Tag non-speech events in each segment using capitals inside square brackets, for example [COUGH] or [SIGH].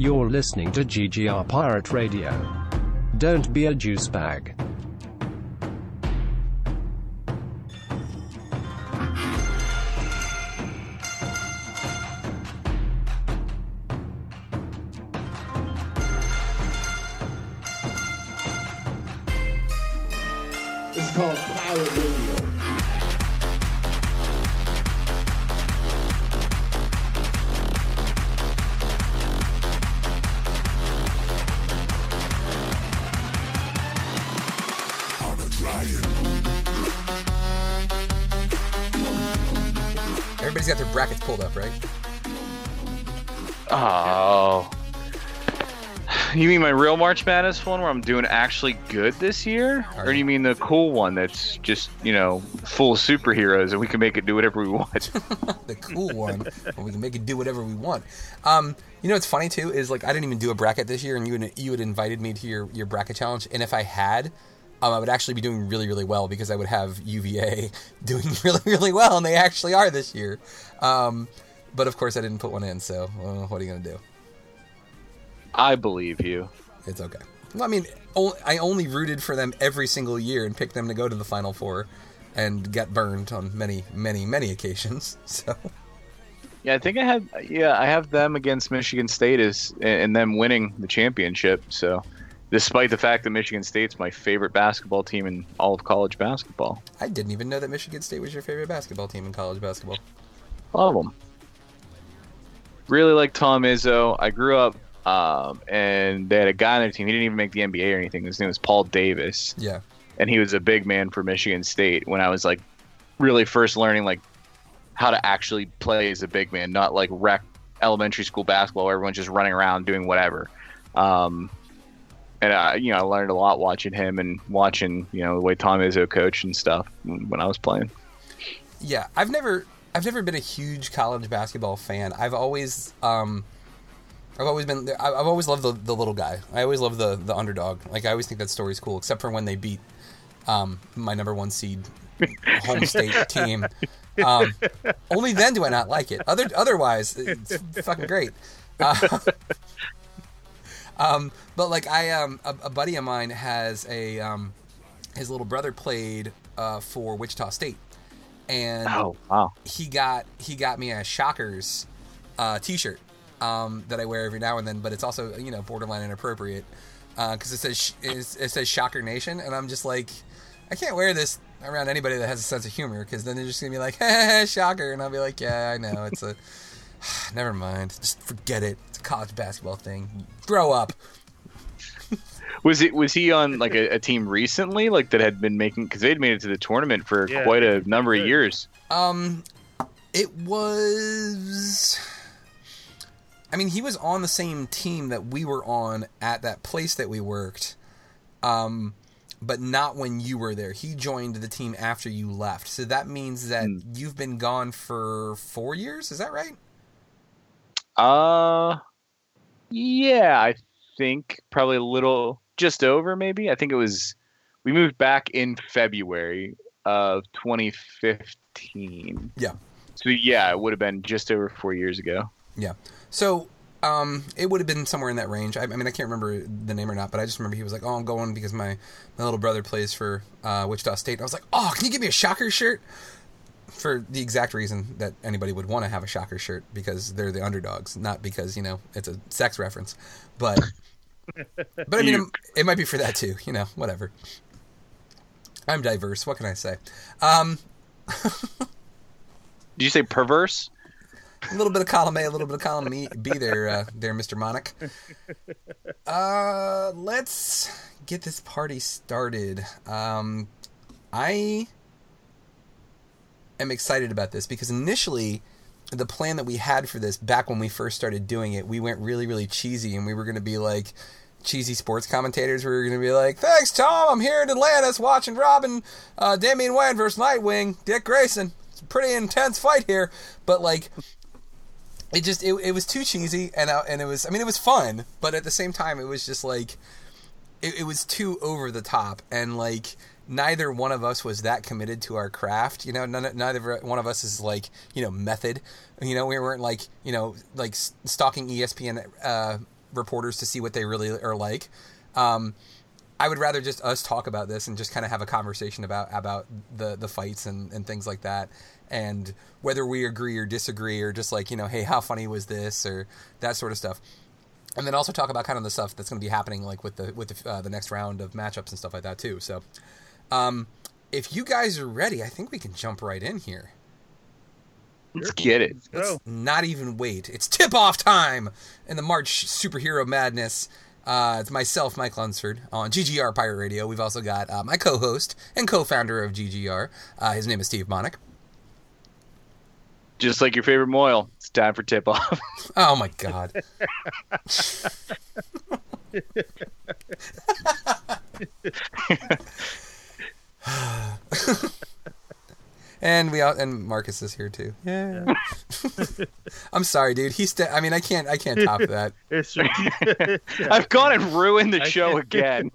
You're listening to GGR Pirate Radio. Don't be a juice real March Madness one where I'm doing actually good this year? Or do you? mean the cool one that's just, you know, full of superheroes and we can make it do whatever we want? [LAUGHS] the cool one, where we can make it do whatever we want. Um, you know what's funny too is like I didn't even do a bracket this year, and you had, you had invited me to your your bracket challenge, and if I had, um, I would actually be doing really really well because I would have UVA [LAUGHS] doing [LAUGHS] really really well, and they actually are this year. Um, but of course I didn't put one in, so uh, what are you gonna do? I believe you. It's okay. Well, I mean, I only rooted for them every single year and picked them to go to the Final Four, and got burned on many many many occasions. [LAUGHS] So. Yeah, I think I had yeah, I have them against Michigan State as and them winning the championship. So, despite the fact that Michigan State's my favorite basketball team in all of college basketball. I didn't even know that Michigan State was your favorite basketball team in college basketball. Love them. Really like Tom Izzo. I grew up, um, and they had a guy on their team. He didn't even make the NBA or anything. His name was Paul Davis, Yeah. and he was a big man for Michigan State when I was like really first learning like how to actually play as a big man, not like rec elementary school basketball where everyone's just running around doing whatever. Um, and I, you know, I learned a lot watching him and watching you know the way Tom Izzo coached and stuff when I was playing. Yeah, I've never I've never been a huge college basketball fan. I've always um I've always been I- I've always loved the, the little guy. I always love the the underdog. Like I always think that story's cool except for when they beat um my number 1 seed [LAUGHS] home state team. Um only then do I not like it. Other otherwise it's fucking great. Uh, [LAUGHS] um but like I um a, a buddy of mine has a um his little brother played uh for Wichita State and Oh wow! he got he got me a Shockers uh, T-shirt um, that I wear every now and then, but it's also you know borderline inappropriate because it says sh- it says Shocker Nation, and I'm just like I can't wear this around anybody that has a sense of humor because then they're just gonna be like [LAUGHS] Shocker, and I'll be like yeah I know it's a [SIGHS] never mind just forget it it's a college basketball thing grow up [LAUGHS] Was it was he on like a, a team recently, like that had been making because they'd made it to the tournament for Yeah, quite a they- number of years. Um, it was. I mean, he was on the same team that we were on at that place that we worked, um, but not when you were there. He joined the team after you left, so that means that Hmm. you've been gone for four years. Is that right? Uh, yeah, I think probably a little just over maybe. I think it was we moved back in February of 2015. Yeah. So yeah, it would have been just over four years ago. Yeah. So. Um, it would have been somewhere in that range. I, I mean, I can't remember the name or not, but I just remember he was like, "Oh, I'm going because my, my little brother plays for uh, Wichita State." And I was like, "Oh, can you give me a Shocker shirt?" for the exact reason that anybody would want to have a shocker shirt because they're the underdogs, not because you know it's a sex reference. But [LAUGHS] but I mean, it, it might be for that too. You know, whatever. I'm diverse. What can I say? Um, [LAUGHS] Did you say perverse? A little bit of column A, a little bit of column B there, uh, there, Mr. Monick. Uh, let's get this party started. Um, I am excited about this because initially, the plan that we had for this back when we first started doing it, we went really, really cheesy, and we were going to be like cheesy sports commentators. We were going to be like, "Thanks, Tom. I'm here in Atlantis watching Robin, uh, Damian Wayne versus Nightwing, Dick Grayson. It's a pretty intense fight here." But like, it just it, it was too cheesy, and uh, and it was I mean it was fun, but at the same time it was just like it, it was too over the top, and like neither one of us was that committed to our craft. You know, none, neither one of us is like you know method. You know, we weren't like you know like stalking ESPN uh, reporters to see what they really are like. Um, I would rather just us talk about this and just kind of have a conversation about about the the fights and, and things like that, and whether we agree or disagree, or just like you know, hey, how funny was this, or that sort of stuff. And then also talk about kind of the stuff that's going to be happening, like with the with the, uh, the next round of matchups and stuff like that too. So, um, if you guys are ready, I think we can jump right in here. Let's get it. Go. Not even wait. It's tip off time in the March superhero madness. Uh, it's myself, Mike Lunsford, on GGR Pirate Radio. We've also got uh, my co host and co founder of GGR. Uh, his name is Steve Monick. Just like your favorite mohel, it's time for tip off. [LAUGHS] Oh my God. [LAUGHS] and we out and Marcus is here too. Yeah. [LAUGHS] I'm sorry, dude. He's. St- I mean, I can't. I can't top that. I've gone and ruined the I show can't- again.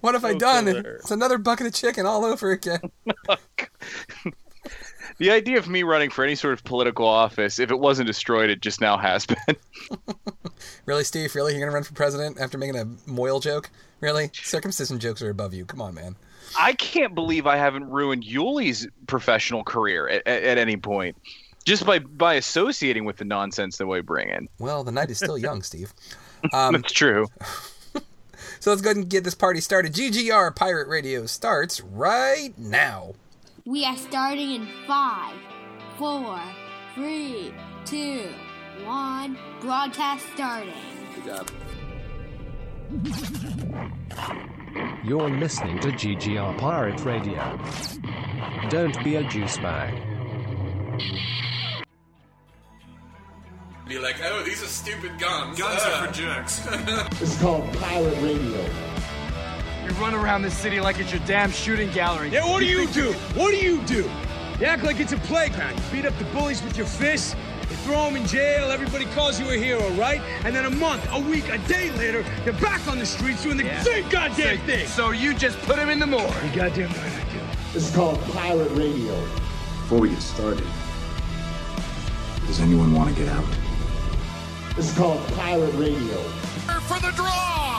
What have I done? killer. It's another bucket of chicken all over again. Oh, The idea of me running for any sort of political office, if it wasn't destroyed, it just now has been. [LAUGHS] Really, Steve? Really? You're gonna run for president after making a mohel joke? Really? Circumcision jokes are above you. Come on, man. I can't believe I haven't ruined Yuli's professional career at, at, at any point, just by by associating with the nonsense that we bring in. Well, the night is still young, Steve. [LAUGHS] Um, That's true. [LAUGHS] so let's go ahead and get this party started. GGR Pirate Radio starts right now. We are starting in five, four, three, two, one. Broadcast starting. You're listening to GGR Pirate Radio. Don't be a juice bag. Be like, oh, these are stupid guns. Guns Uh, are for jerks. [LAUGHS] It's called pirate radio. You run around this city like it's your damn shooting gallery. Yeah, what do you do? What do you do? You act like it's a playground. You beat up the bullies with your fists. You throw them in jail. Everybody calls you a hero, right? And then a month, a week, a day later, you're back on the streets doing the same goddamn thing. So you just put him in the morgue. You goddamn right I do. It's called pirate radio. Before we get started, does anyone want to get out? This is called pirate radio. for the draw.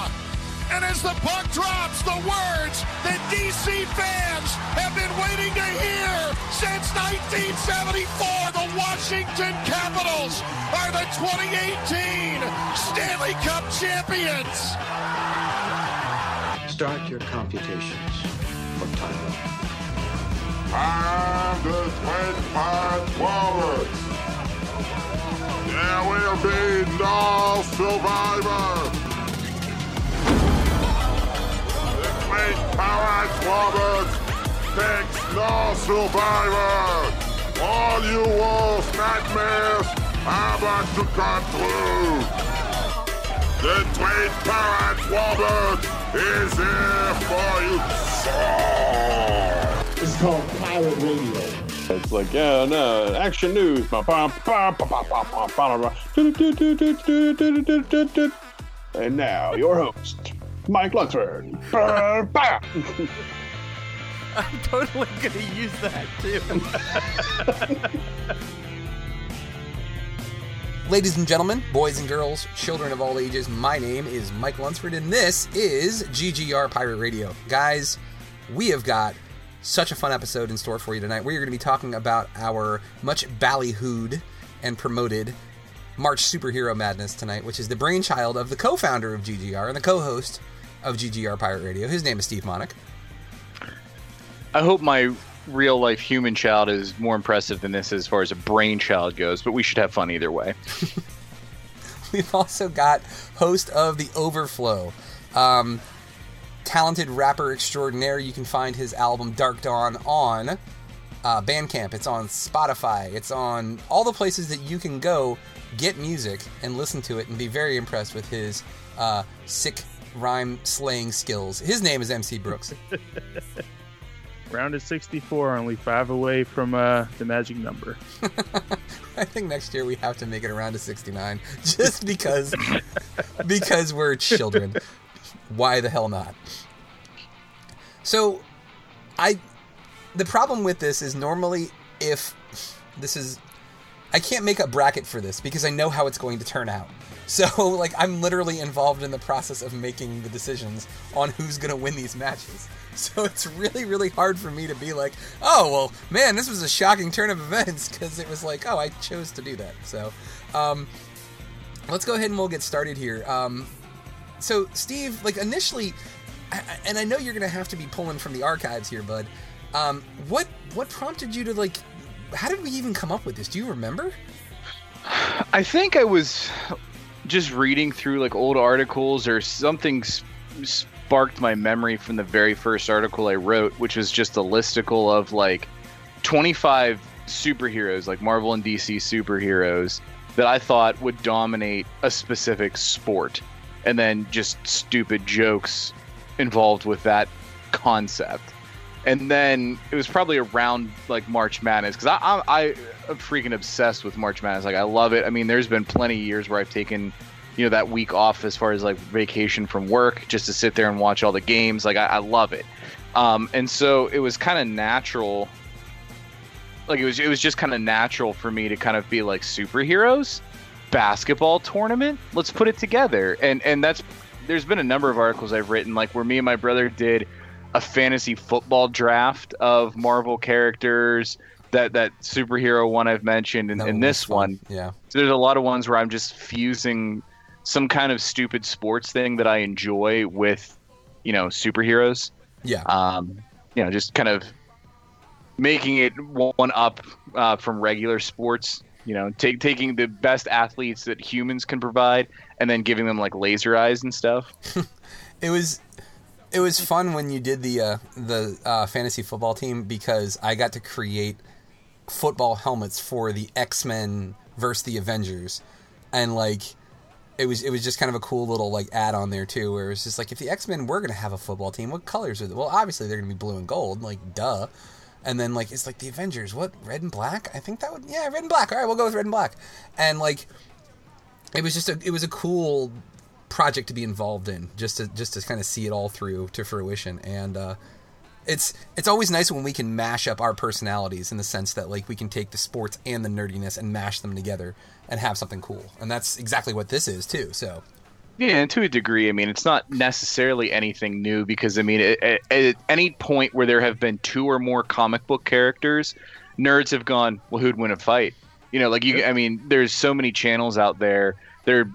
And as the puck drops, the words that DC fans have been waiting to hear since 1974, the Washington Capitals are the 2018 Stanley Cup champions. Start your computations for time. And the Twin Pirate Forwards. There will be no survivor. Fleet Powered Forward takes no survivors. All you wolf nightmares are about to come true! The great Powered Forward is here for you! It's called Pirate Radio. It's like, yeah, no, action news. And now, your host, Mike Lunsford. Ba- ba. I'm totally gonna use that too. Ladies and gentlemen, boys and girls, children of all ages, my name is Mike Lunsford, and this is GGR Pirate Radio. Guys, we have got such a fun episode in store for you tonight. We're going to be talking about our much ballyhooed and promoted March Superhero Madness tonight, which is the brainchild of the co founder of GGR and the co host of GGR Pirate Radio. His name is Steve Monick. I hope my real life human child is more impressive than this as far as a brainchild goes, but we should have fun either way. [LAUGHS] We've also got host of The Overflow, um, talented rapper extraordinaire. You can find his album Dark Dawn on uh, Bandcamp. It's on Spotify. It's on all the places that you can go get music and listen to it and be very impressed with his uh, sick rhyme slaying skills. His name is MC Brooks. [LAUGHS] Round of 64, only five away from uh, the magic number. [LAUGHS] I think next year we have to make it around to 69 just because [LAUGHS] because we're children. Why the hell not? So I the problem with this is normally if this is I can't make a bracket for this because I know how it's going to turn out. So [LAUGHS] like I'm literally involved in the process of making the decisions on who's gonna win these matches. [LAUGHS] So it's really really hard for me to be like, oh well, man, this was a shocking turn of events [LAUGHS] because it was like, oh, I chose to do that. So um, let's go ahead and we'll get started here. Um, so Steve, like initially, I- and I know you're gonna have to be pulling from the archives here, bud. Um, what what prompted you to like? How did we even come up with this? Do you remember? I think I was just reading through like old articles or something s- sparked my memory from the very first article I wrote, which was just a listicle of like 25 superheroes, like Marvel and DC superheroes, that I thought would dominate a specific sport, and then just stupid jokes involved with that concept. And then it was probably around like March Madness because I, I I freaking obsessed with March Madness. Like I love it. I mean, there's been plenty of years where I've taken you know that week off as far as like vacation from work just to sit there and watch all the games. Like I, I love it. Um, and so it was kind of natural. Like it was it was just kind of natural for me to kind of be like superheroes basketball tournament. Let's put it together. And and that's there's been a number of articles I've written like where me and my brother did a fantasy football draft of Marvel characters. That that superhero one I've mentioned, and, this fun. one, Yeah. so there's a lot of ones where I'm just fusing some kind of stupid sports thing that I enjoy with, you know, superheroes. Yeah. Um, you know, just kind of making it one up uh, from regular sports. You know, take taking the best athletes that humans can provide, and then giving them like laser eyes and stuff. [LAUGHS] it was it was fun when you did the uh, the uh, fantasy football team because I got to create football helmets for the X Men versus the Avengers, and like it was it was just kind of a cool little like add on there too, where it was just like if the X Men were gonna have a football team, what colors are they? Well, obviously they're gonna be blue and gold, like duh. And then like it's like the Avengers, what red and black? I think that would yeah red and black. All right, we'll go with red and black. And like it was just a it was a cool project to be involved in just to just to kind of see it all through to fruition and uh it's it's always nice when we can mash up our personalities in the sense that like we can take the sports and the nerdiness and mash them together and have something cool and that's exactly what this is too so Yeah, and to a degree, I mean, it's not necessarily anything new because, I mean, at, at, any point where there have been two or more comic book characters, nerds have gone, well, who'd win a fight? You know, like you, I mean, there's so many channels out there. There,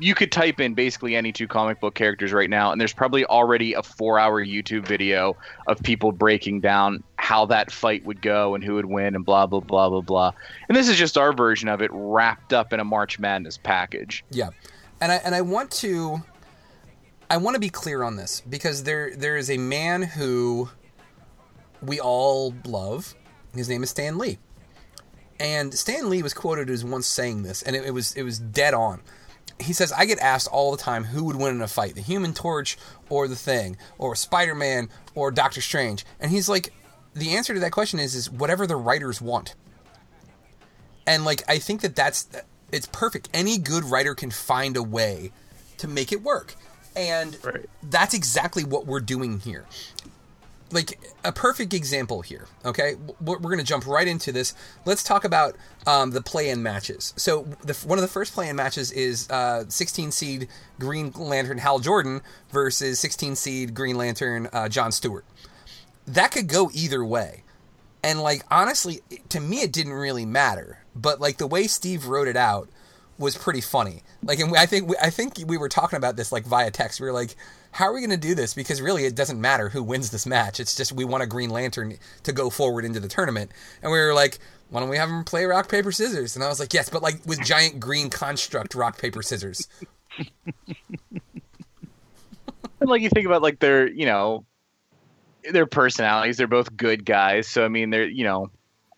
you could type in basically any two comic book characters right now, and there's probably already a four-hour YouTube video of people breaking down how that fight would go and who would win and blah blah blah blah blah. And this is just our version of it wrapped up in a March Madness package. Yeah, and I and I want to, I want to be clear on this because there there is a man who we all love. His name is Stan Lee, and Stan Lee was quoted as once saying this, and it, it was it was dead on. He says, "I get asked all the time who would win in a fight, the Human Torch or the Thing, or Spider Man or Doctor Strange," and he's like, the answer to that question is is whatever the writers want. And like i think that that's it's perfect. Any good writer can find a way to make it work. And that's exactly what we're doing here like a perfect example here okay? We're, going to jump right into this. Let's talk about um, the play-in matches. So the, one of the first play-in matches is uh, 16 seed green lantern hal jordan versus 16 seed green lantern uh, john stewart. That could go either way. And like honestly to me it didn't really matter. But like the way steve wrote it out was pretty funny. Like and i think i think we were talking about this like via text. We were like how are we going to do this? Because really it doesn't matter who wins this match. It's just we want a green lantern to go forward into the tournament. And we were like why don't we have them play rock paper scissors? And i was like yes but like with giant green construct rock paper scissors. [LAUGHS] And like you think about like their, you know, their personalities, they're both good guys. So I mean, they're, you know,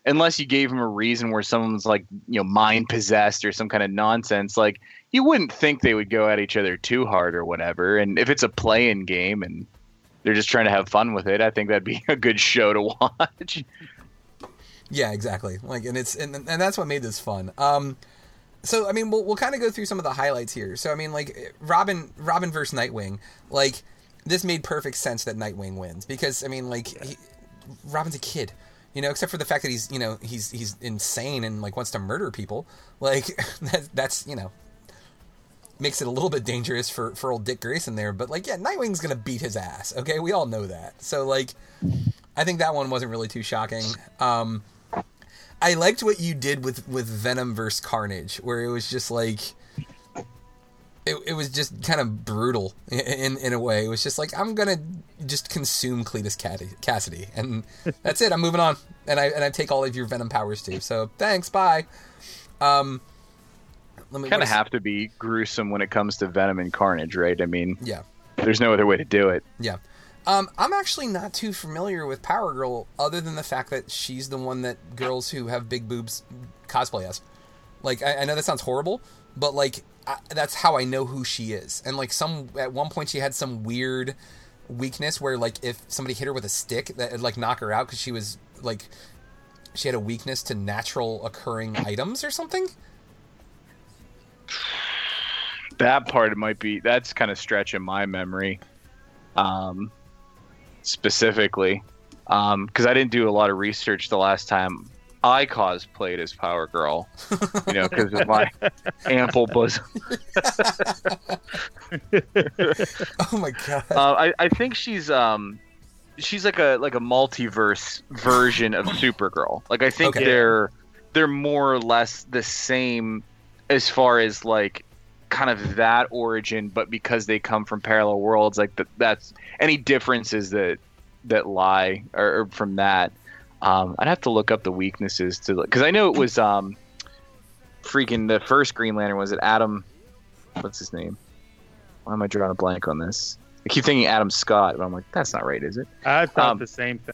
unless you gave them a reason where someone's like, you know, mind possessed or some kind of nonsense, like you wouldn't think they would go at each other too hard or whatever. And if it's a play-in game and they're just trying to have fun with it, I think that'd be [LAUGHS] a good show to watch. Yeah, exactly. Like, and it's and, and that's what made this fun. Um, so I mean, we'll we'll kind of go through some of the highlights here. So I mean, like Robin Robin versus Nightwing, like this made perfect sense that Nightwing wins because I mean, like he, Robin's a kid, you know, except for the fact that he's you know he's he's insane and like wants to murder people. Like [LAUGHS] that, that's you know makes it a little bit dangerous for for old Dick Grayson there. But like, yeah, Nightwing's gonna beat his ass. Okay, we all know that. So like, I think that one wasn't really too shocking. Um, I liked what you did with with Venom versus Carnage, where it was just like. It, it was just kind of brutal [LAUGHS] in, in a way. It was just like I'm gonna just consume Cletus Kasady, Kasady, and [LAUGHS] that's it. I'm moving on, and I and I take all of your Venom powers too. So thanks, bye. Um, let me Kind of have to be gruesome when it comes to Venom and Carnage, right? I mean, Yeah. there's no other way to do it. Yeah. Um, I'm actually not too familiar with Power Girl, other than the fact that she's the one that girls who have big boobs cosplay as. Like, I, I know that sounds horrible, but like, I, that's how I know who she is. And like, some at one point she had some weird weakness where like if somebody hit her with a stick, that would like knock her out because she was like, she had a weakness to natural occurring items or something. That part it might be that's kind of stretching my memory um specifically um because i didn't do a lot of research the last time i cosplayed as power girl you know because of my [LAUGHS] ample bosom. Oh my god. Uh, I, I think she's um she's like a like a multiverse version of supergirl. Like i think Okay. they're they're more or less the same as far as like kind of that origin but because they come from parallel worlds like that that's any differences that that lie or, or from that um i'd have to look up the weaknesses to because i know it was um freaking the first green lantern was it adam what's his name? Why am i drawing a blank on this? I keep thinking adam scott but i'm like that's not right is it? I thought Um, the same thing.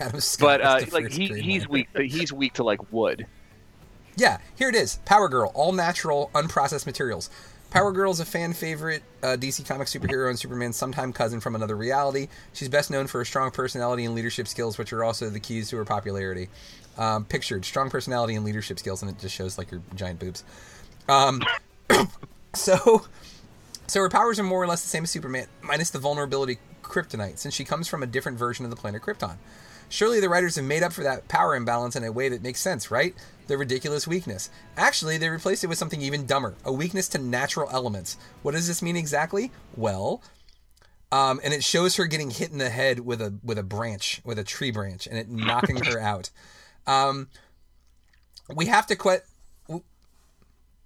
Adam Scott but uh, like he, he's weak but he's weak to like wood Yeah, here it is. Power Girl, all natural, unprocessed materials. Power Girl is a fan favorite uh, DC comic superhero and Superman's sometime cousin from another reality. She's best known for her strong personality and leadership skills, which are also the keys to her popularity. Um, pictured strong personality and leadership skills, and it just shows like your giant boobs. Um, [COUGHS] so, so her powers are more or less the same as Superman, minus the vulnerability kryptonite, since she comes from a different version of the planet Krypton. Surely the writers have made up for that power imbalance in a way that makes sense, right? The ridiculous weakness. Actually, they replaced it with something even dumber a weakness to natural elements. What does this mean exactly? Well, um, and it shows her getting hit in the head with a with a branch, with a tree branch, and it knocking her out. Um, we have to quit.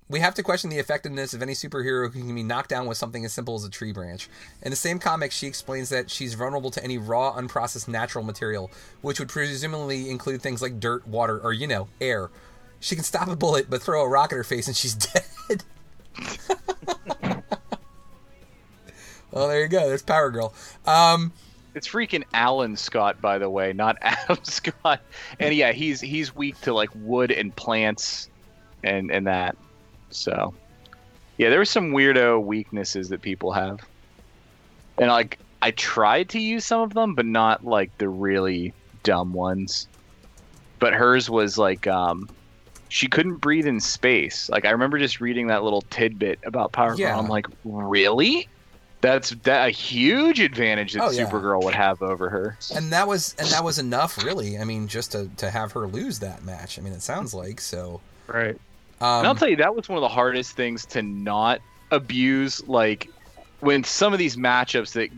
We have to question the effectiveness of any superhero who can be knocked down with something as simple as a tree branch. In the same comic, she explains that she's vulnerable to any raw, unprocessed natural material, which would presumably include things like dirt, water, or, you know, air. She can stop a bullet, but throw a rock at her face and she's [LAUGHS] dead. [LAUGHS] well, there you go. There's Power Girl. Um, It's freaking Alan Scott, by the way, not [LAUGHS] Adam Scott. And yeah, he's he's weak to like wood and plants, and and that. So, yeah, there were some weirdo weaknesses that people have, and like I tried to use some of them, but not like the really dumb ones. But hers was like um, she couldn't breathe in space. Like I remember just reading that little tidbit about Power Girl. Yeah. I'm like, really? That's that a huge advantage that Oh, yeah. Supergirl would have over her. and that was and that was enough, really. I mean, just to, to have her lose that match. I mean, it sounds like so. Right. Um, and I'll tell you, that was one of the hardest things to not abuse. Like when some of these matchups that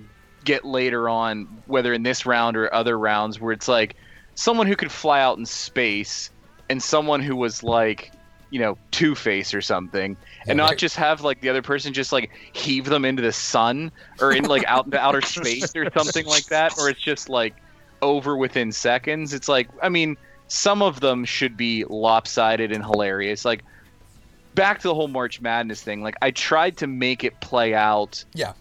get later on, whether in this round or other rounds, where it's like someone who could fly out in space and someone who was like, you know, Two Face or something, and not just have like the other person just like heave them into the sun or in like out into outer [LAUGHS] space or something like that, or it's just like over within seconds. It's like, I mean, some of them should be lopsided and hilarious. Like back to the whole March Madness thing. Like I tried to make it play out Yeah.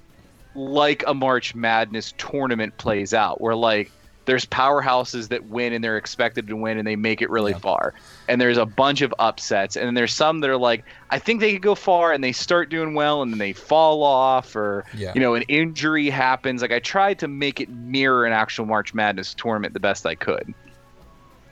like a March Madness tournament plays out, where like there's powerhouses that win and they're expected to win and they make it really far. And there's a bunch of upsets. And then there's some that are like, I think they could go far and they start doing well and then they fall off or Yeah. you know, an injury happens. Like I tried to make it mirror an actual March Madness tournament the best I could.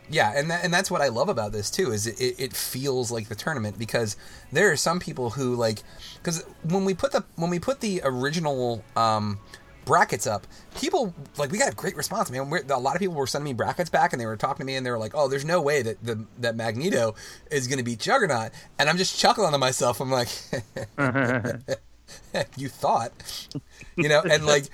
Yeah, and that, and that's what I love about this too is it, it, feels like the tournament because there are some people who like because when we put the when we put the original um, brackets up, people like we got a great response, man. We're, a lot of people were sending me brackets back, and they were talking to me, and they were like, "Oh, there's no way that the that Magneto is going to beat Juggernaut," and I'm just chuckling to myself. I'm like, [LAUGHS] [LAUGHS] "You thought, you know?" And like,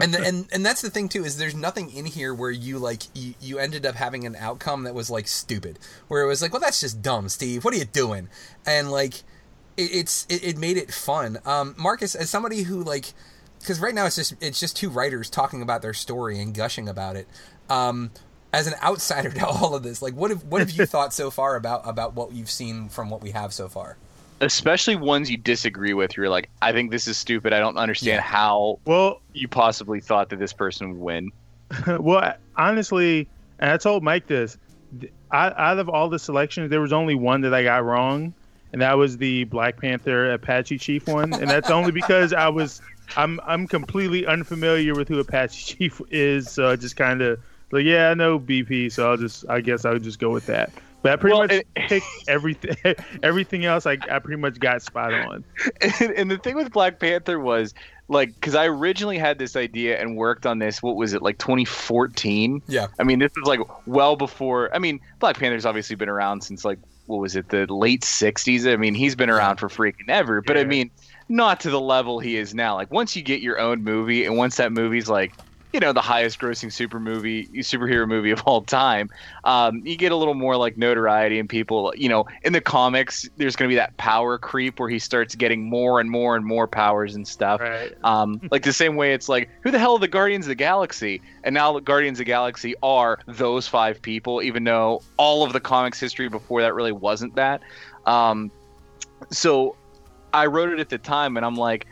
and the, and and that's the thing too is there's nothing in here where you like you, you ended up having an outcome that was like stupid, where it was like, "Well, that's just dumb, Steve. What are you doing?" And like, it, it's it, it made it fun. Um, Marcus, as somebody who like because right now it's just it's just two writers talking about their story and gushing about it. Um, as an outsider [LAUGHS] to all of this, like what have what have you [LAUGHS] thought so far about about what you've seen from what we have so far? Especially ones you disagree with. You're like, I think this is stupid. I don't understand Yeah. how Well, you possibly thought that this person would win. [LAUGHS] well, honestly, and I told Mike this. I, out of all the selections, there was only one that I got wrong, and that was the Black Panther Apache Chief one, and that's only because I was I'm I'm completely unfamiliar with who Apache Chief is, so I just kind of like yeah I know BP, so I'll just I guess I'll just go with that. But I pretty Well, much it- [LAUGHS] picked everything [LAUGHS] everything else I I pretty much got spot on. and, and the thing with Black Panther was like because I originally had this idea and worked on this. What was it like 2014? Yeah. I mean, this was like well before. I mean, Black Panther's obviously been around since like what was it, the late 60s? I mean, he's been around for freaking ever. But I mean, not to the level he is now. Like once you get your own movie, and once that movie's like. You know the highest grossing super movie, superhero movie of all time. Um, you get a little more like notoriety and people. You know, in the comics, there's going to be that power creep where he starts getting more and more and more powers and stuff. Right. Um, [LAUGHS] like the same way it's like, who the hell are the Guardians of the Galaxy? And now the Guardians of the Galaxy are those five people, even though all of the comics history before that really wasn't that. Um, so I wrote it at the time, and I'm like,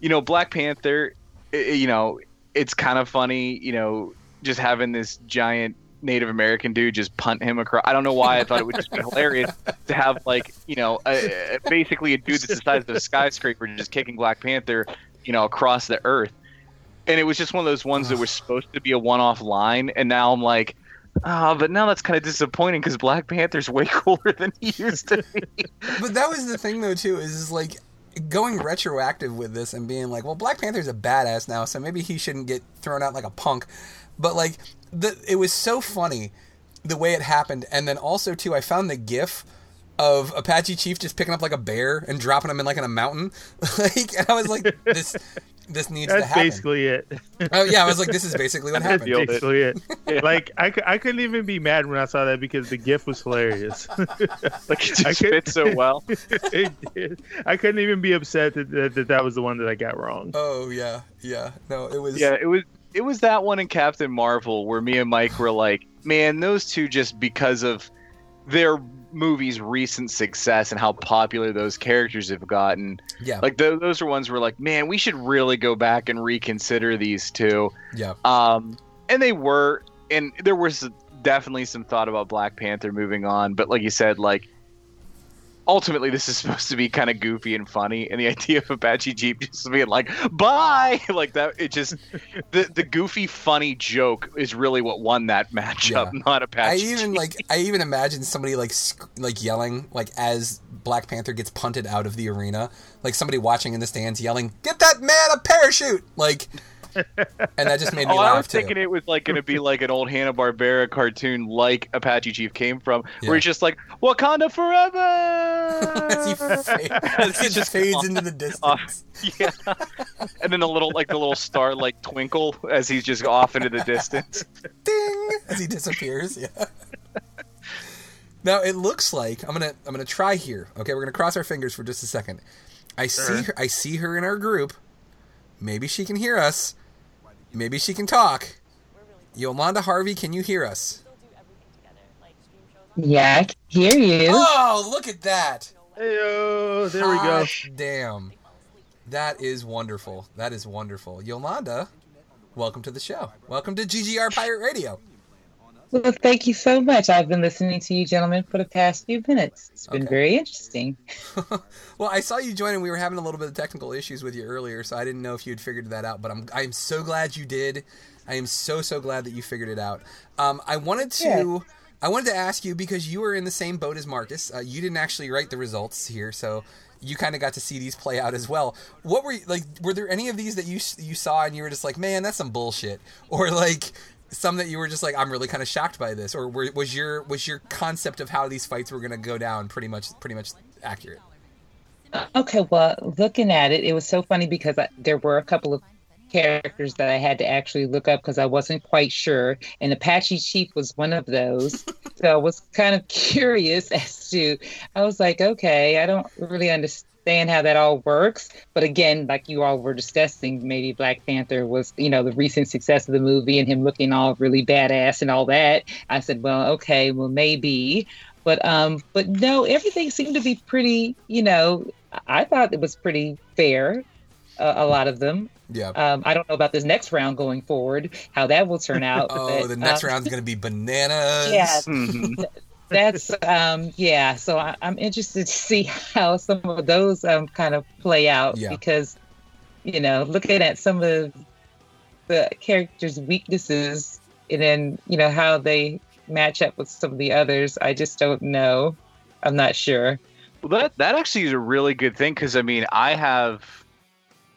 you know, Black Panther, i- i- you know, it's kind of funny, you know, just having this giant Native American dude just punt him across. I don't know why I thought it would just be hilarious to have like, you know, a, a- basically a dude that's the size of a skyscraper just kicking Black Panther, you know, across the earth. And it was just one of those ones that was supposed to be a one-off line, and now I'm like, oh, but now that's kind of disappointing because Black Panther's way [LAUGHS] cooler than he used to be. But that was the thing though too is, is like going retroactive with this and being like, well, Black Panther's a badass now, so maybe he shouldn't get thrown out like a punk. But like the it was so funny the way it happened, and then also too, I found the GIF of Apache Chief just picking up like a bear and dropping him in like in a mountain, [LAUGHS] like, and I was like, this this needs to That's happen. basically it. Oh yeah, I was like, this is basically what [LAUGHS] happened. Nailed it. basically it. [LAUGHS] Like I, I couldn't even be mad when I saw that because the GIF was hilarious. Like it I just could- fits so well. it did. I couldn't even be upset that, that that that was the one that I got wrong. Oh yeah, yeah. No, it was. Yeah, it was it was that one in Captain Marvel where me and Mike were like, man, those two just because of their movie's recent success and how popular those characters have gotten. Yeah. Like th- those are ones where like, man, we should really go back and reconsider these two. Yeah. Um, and they were, and there was definitely some thought about Black Panther moving on, but like you said, like ultimately this is supposed to be kind of goofy and funny, and the [LAUGHS] idea of Apache Chief just being like "bye" [LAUGHS] like that, it just [LAUGHS] the the goofy funny joke is really what won that matchup, Yeah. not I even Jeep. like I even imagine somebody like sc- like yelling like as Black Panther gets punted out of the arena, like somebody watching in the stands yelling, "Get that man a parachute!" Like, and that just made [LAUGHS] oh, me Oh, laugh I was too. thinking it was like going to be like an old Hanna Barbera cartoon, like Apache Chief came from, Yeah. where he's just like Wakanda forever. as [LAUGHS] he, as [LAUGHS] he just fades into the distance. Uh, yeah, and then a little like the little star like twinkle as he's just off into the distance. Ding! As he disappears. Yeah. Now it looks like I'm gonna I'm gonna try here. Okay, we're gonna cross our fingers for just a second. I see her. I see her in our group. Maybe she can hear us. Maybe she can talk. Yolanda Harvey, can you hear us? Yeah, I can hear you. Oh, look at that! Hey, there we go. Hot Damn, that is wonderful. That is wonderful. Yolanda, welcome to the show. Welcome to GGR Pirate Radio. Well, thank you so much. I've been listening to you gentlemen for the past few minutes. It's been Okay. very interesting. [LAUGHS] Well, I saw you join, and we were having a little bit of technical issues with you earlier, so I didn't know if you had figured that out. But I'm I'm so glad you did. I am so so glad that you figured it out. Um, I wanted to. Yeah. I wanted to ask you because you were in the same boat as Marcus. Uh, you didn't actually write the results here, so you kind of got to see these play out as well. What were you, like? Were there any of these that you you saw and you were just like, man, that's some bullshit, [LAUGHS] or like some that you were just like, I'm really kind of shocked by this, or were, was your was your concept of how these fights were going to go down pretty much pretty much accurate? Okay, well, looking at it, it was so funny because I, there were a couple of characters that I had to actually look up because I wasn't quite sure, and Apache Chief was one of those. [LAUGHS] so I was kind of [LAUGHS] curious as to. I was like, okay, I don't really understand how that all works, but again, like you all were discussing, maybe Black Panther was, you know, the recent success of the movie and him looking all really badass and all that. I said, well, okay, well maybe. But um, but no, everything seemed to be pretty. You know, I thought it was pretty fair. Uh, a lot of them. Yeah. Um, I don't know about this next round going forward, how that will turn out. [LAUGHS] oh, but, the next uh, round's going to be bananas. [LAUGHS] Yeah. [LAUGHS] That's um yeah. So I, I'm interested to see how some of those um kind of play out Yeah. because you know looking at some of the characters' weaknesses and then you know how they match up with some of the others, I just don't know. I'm not sure. Well, that that actually is a really good thing because I mean I have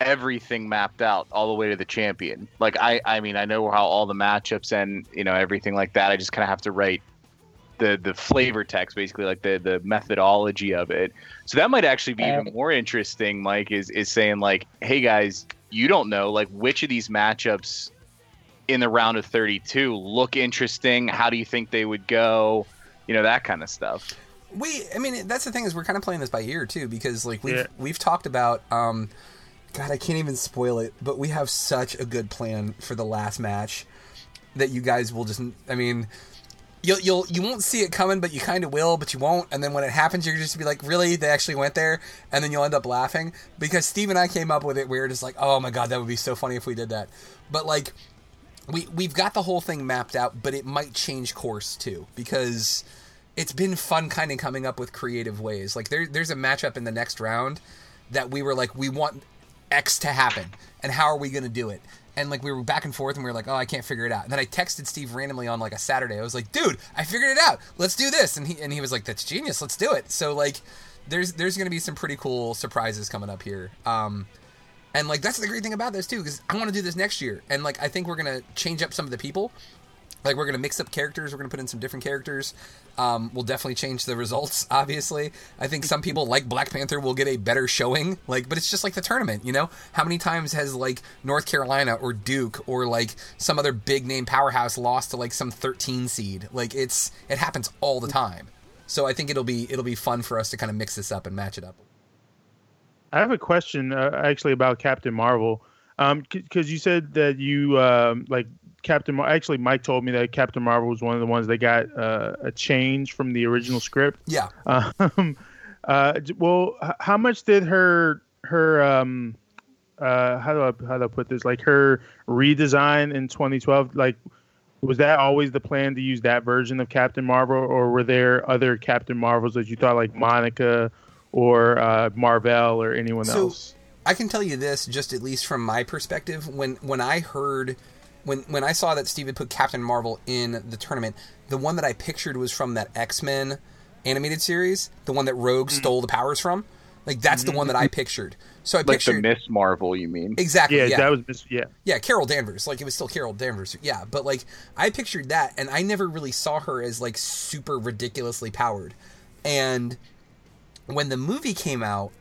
everything mapped out all the way to the champion. Like I I mean I know how all the matchups and you know everything like that. I just kind of have to write the the flavor text basically like the the methodology of it. So that might actually be even more interesting. Mike is is saying like, hey guys, you don't know like which of these matchups in the round of 32 look interesting. How do you think they would go? You know that kind of stuff. We, I mean, that's the thing is we're kind of playing this by ear too because like we've Yeah. we've talked about. um God, I can't even spoil it, but we have such a good plan for the last match that you guys will just. I mean, you'll you'll you won't see it coming, but you kind of will, but you won't. And then when it happens, you're just be like, really? They actually went there, and then you'll end up laughing because Steve and I came up with it. We were just like, oh my god, that would be so funny if we did that. But like, we we've got the whole thing mapped out, but it might change course too because it's been fun kind of coming up with creative ways. Like there there's a matchup in the next round that we were like, we want X to happen, and how are we going to do it? And like we were back and forth, and we were like, "Oh, I can't figure it out." And then I texted Steve randomly on like a Saturday. I was like, "Dude, I figured it out. Let's do this." And he and he was like, "That's genius. Let's do it." So like, there's there's to be some pretty cool surprises coming up here. Um, and like that's the great thing about this too, because I want to do this next year. And like I think we're gonna change up some of the people. Like we're gonna mix up characters. We're gonna put in some different characters. Um, we'll definitely change the results. [LAUGHS] Obviously, I think some people like Black Panther will get a better showing. Like, but it's just like the tournament, you know. How many times has like North Carolina or Duke or like some other big name powerhouse lost to like some 13 seed? Like it's it happens all the time. So I think it'll be it'll be fun for us to kind of mix this up and match it up. I have a question uh, actually about Captain Marvel. Um, because you said that you um like Captain. Mar- actually, Mike told me that Captain Marvel was one of the ones that got uh, a change from the original script. Yeah. Um, [LAUGHS] uh, well, how much did her her um uh how do I how do I put this like her redesign in 2012 like was that always the plan to use that version of Captain Marvel or were there other Captain Marvels that you thought like Monica or uh, Marvel or anyone So else? I can tell you this, just at least from my perspective, when when I heard when when I saw that Steve had put Captain Marvel in the tournament, the one that I pictured was from that X Men animated series, the one that Rogue mm. stole the powers from. Like that's the mm-hmm. one that I pictured. So I like the pictured Miss Marvel, you mean? Exactly. Yeah, Yeah, that was Miss- yeah. Yeah, Carol Danvers. Like it was still Carol Danvers. Yeah, but like I pictured that, and I never really saw her as like super ridiculously powered. And when the movie came out,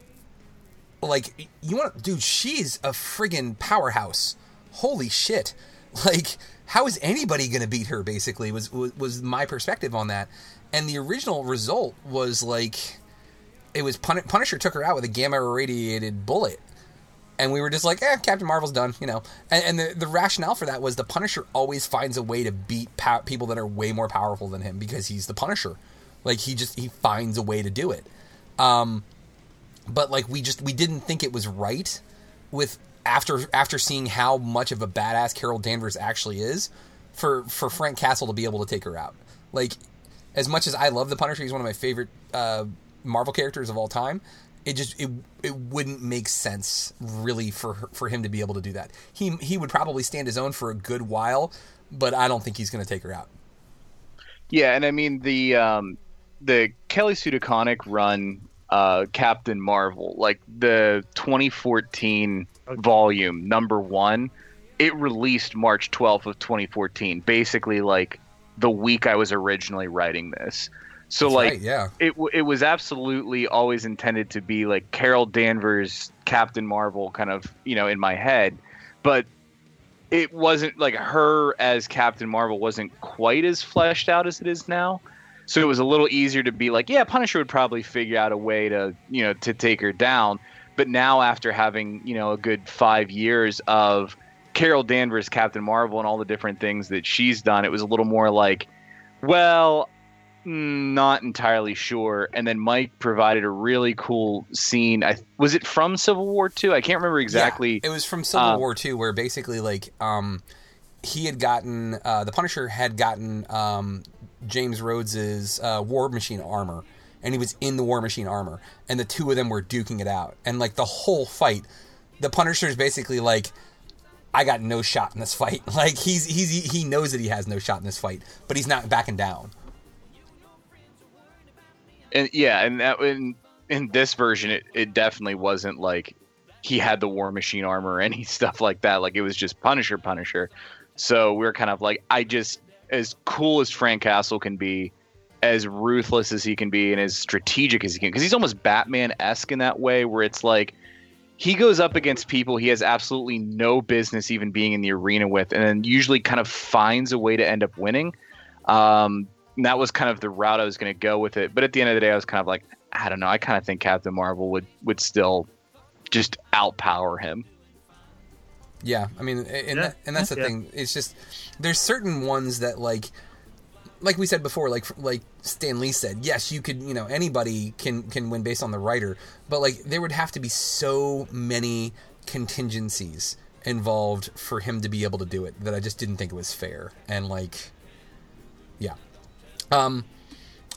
like you want, dude, she's a friggin' powerhouse. Holy shit! [LAUGHS] Like, how is anybody gonna beat her? Basically, was was, was my perspective on that. And the original result was like, it was Pun- Punisher took her out with a gamma irradiated bullet and we were just like, eh, Captain Marvel's done, you know. And, and the, the rationale for that was the Punisher always finds a way to beat people that are way more powerful than him because he's the Punisher. Like he just he finds a way to do it. Um, but like we just we didn't think it was right with after after seeing how much of a badass Carol Danvers actually is for for Frank Castle to be able to take her out. Like as much as I love the Punisher, he's one of my favorite uh, Marvel characters of all time. It just it it wouldn't make sense really for her, for him to be able to do that. He he would probably stand his own for a good while, but I don't think he's going to take her out. Yeah, and I mean the um, the Kelly Sue DeConnick run, uh, Captain Marvel, like the 2014 volume number one, it released March 12th of 2014, basically like the week I was originally writing this. So That's like right, yeah. it it was absolutely always intended to be like Carol Danvers, Captain Marvel, kind of you know in my head, but it wasn't like her as Captain Marvel wasn't quite as fleshed out as it is now. So it was a little easier to be like, yeah, Punisher would probably figure out a way to you know to take her down. But now after having you know a good five years of Carol Danvers, Captain Marvel, and all the different things that she's done, it was a little more like, well, mm, not entirely sure. And then Mike provided a really cool scene. I was it from Civil War Two? I can't remember exactly. Yeah, it was from Civil Uh, War Two, where basically like um, he had gotten uh, the Punisher had gotten um, James Rhodes's uh, War Machine armor, and he was in the War Machine armor, and the two of them were duking it out, and like the whole fight, the Punisher's basically like. I got no shot in this fight. [LAUGHS] Like he's he's he knows that he has no shot in this fight, but he's not backing down. and yeah, and that in in this version, it, it definitely wasn't like he had the War Machine armor or any [LAUGHS] stuff like that. Like it was just Punisher, Punisher. So we are kind of like, I just as cool as Frank Castle can be, as ruthless as he can be, and as strategic as he can, because he's almost Batman esque in that way, where it's like he goes up against people he has absolutely no business even being in the arena with, and then usually kind of finds a way to end up winning. Um, and that was kind of the route I was going to go with it. But at the end of the day, I was kind of like, I don't know. I kind of think Captain Marvel would would still just outpower him. Yeah, I mean, and Yeah, that, and that's the yeah. thing. It's just there's certain ones that like, like we said before, like like Stan Lee said, yes, you could, you know, anybody can can win based on the writer, but like there would have to be so many contingencies involved for him to be able to do it that I just didn't think it was fair. And like, yeah, um,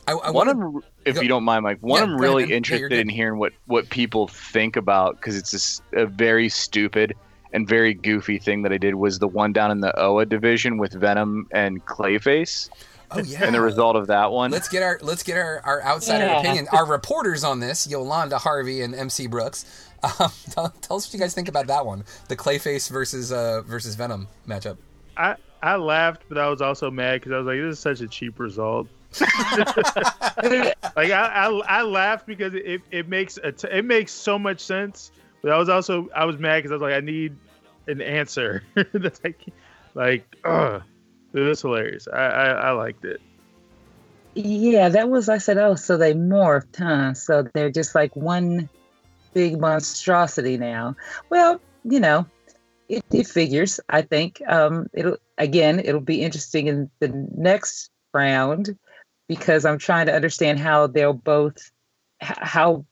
I, I one wanna- of if go- you don't mind, Mike, one Yeah, I'm go ahead, really. Yeah, interested in hearing what what people think about because it's just a very stupid and very goofy thing that I did was the one down in the OA division with Venom and Clayface. Oh yeah. And the result of that one. Let's get our let's get our, our outsider Yeah. opinion. Our reporters on this, Yolanda Harvey and MC Brooks. [LAUGHS] Um, tell, tell us what you guys think about that one, the Clayface versus uh, versus Venom matchup. I I laughed, but I was also mad because I was like, "This is such a cheap result." [LAUGHS] like I, I I laughed because it, it makes a t- it makes so much sense, but I was also I was mad because I was like, I need an answer. [LAUGHS] That's like like ugh, it was hilarious. I, I I liked it. Yeah, that was. I said, oh, so they morphed, huh? So they're just like one big monstrosity now. Well, you know, it, it figures. I think um, it'll again. It'll be interesting in the next round because I'm trying to understand how they'll both how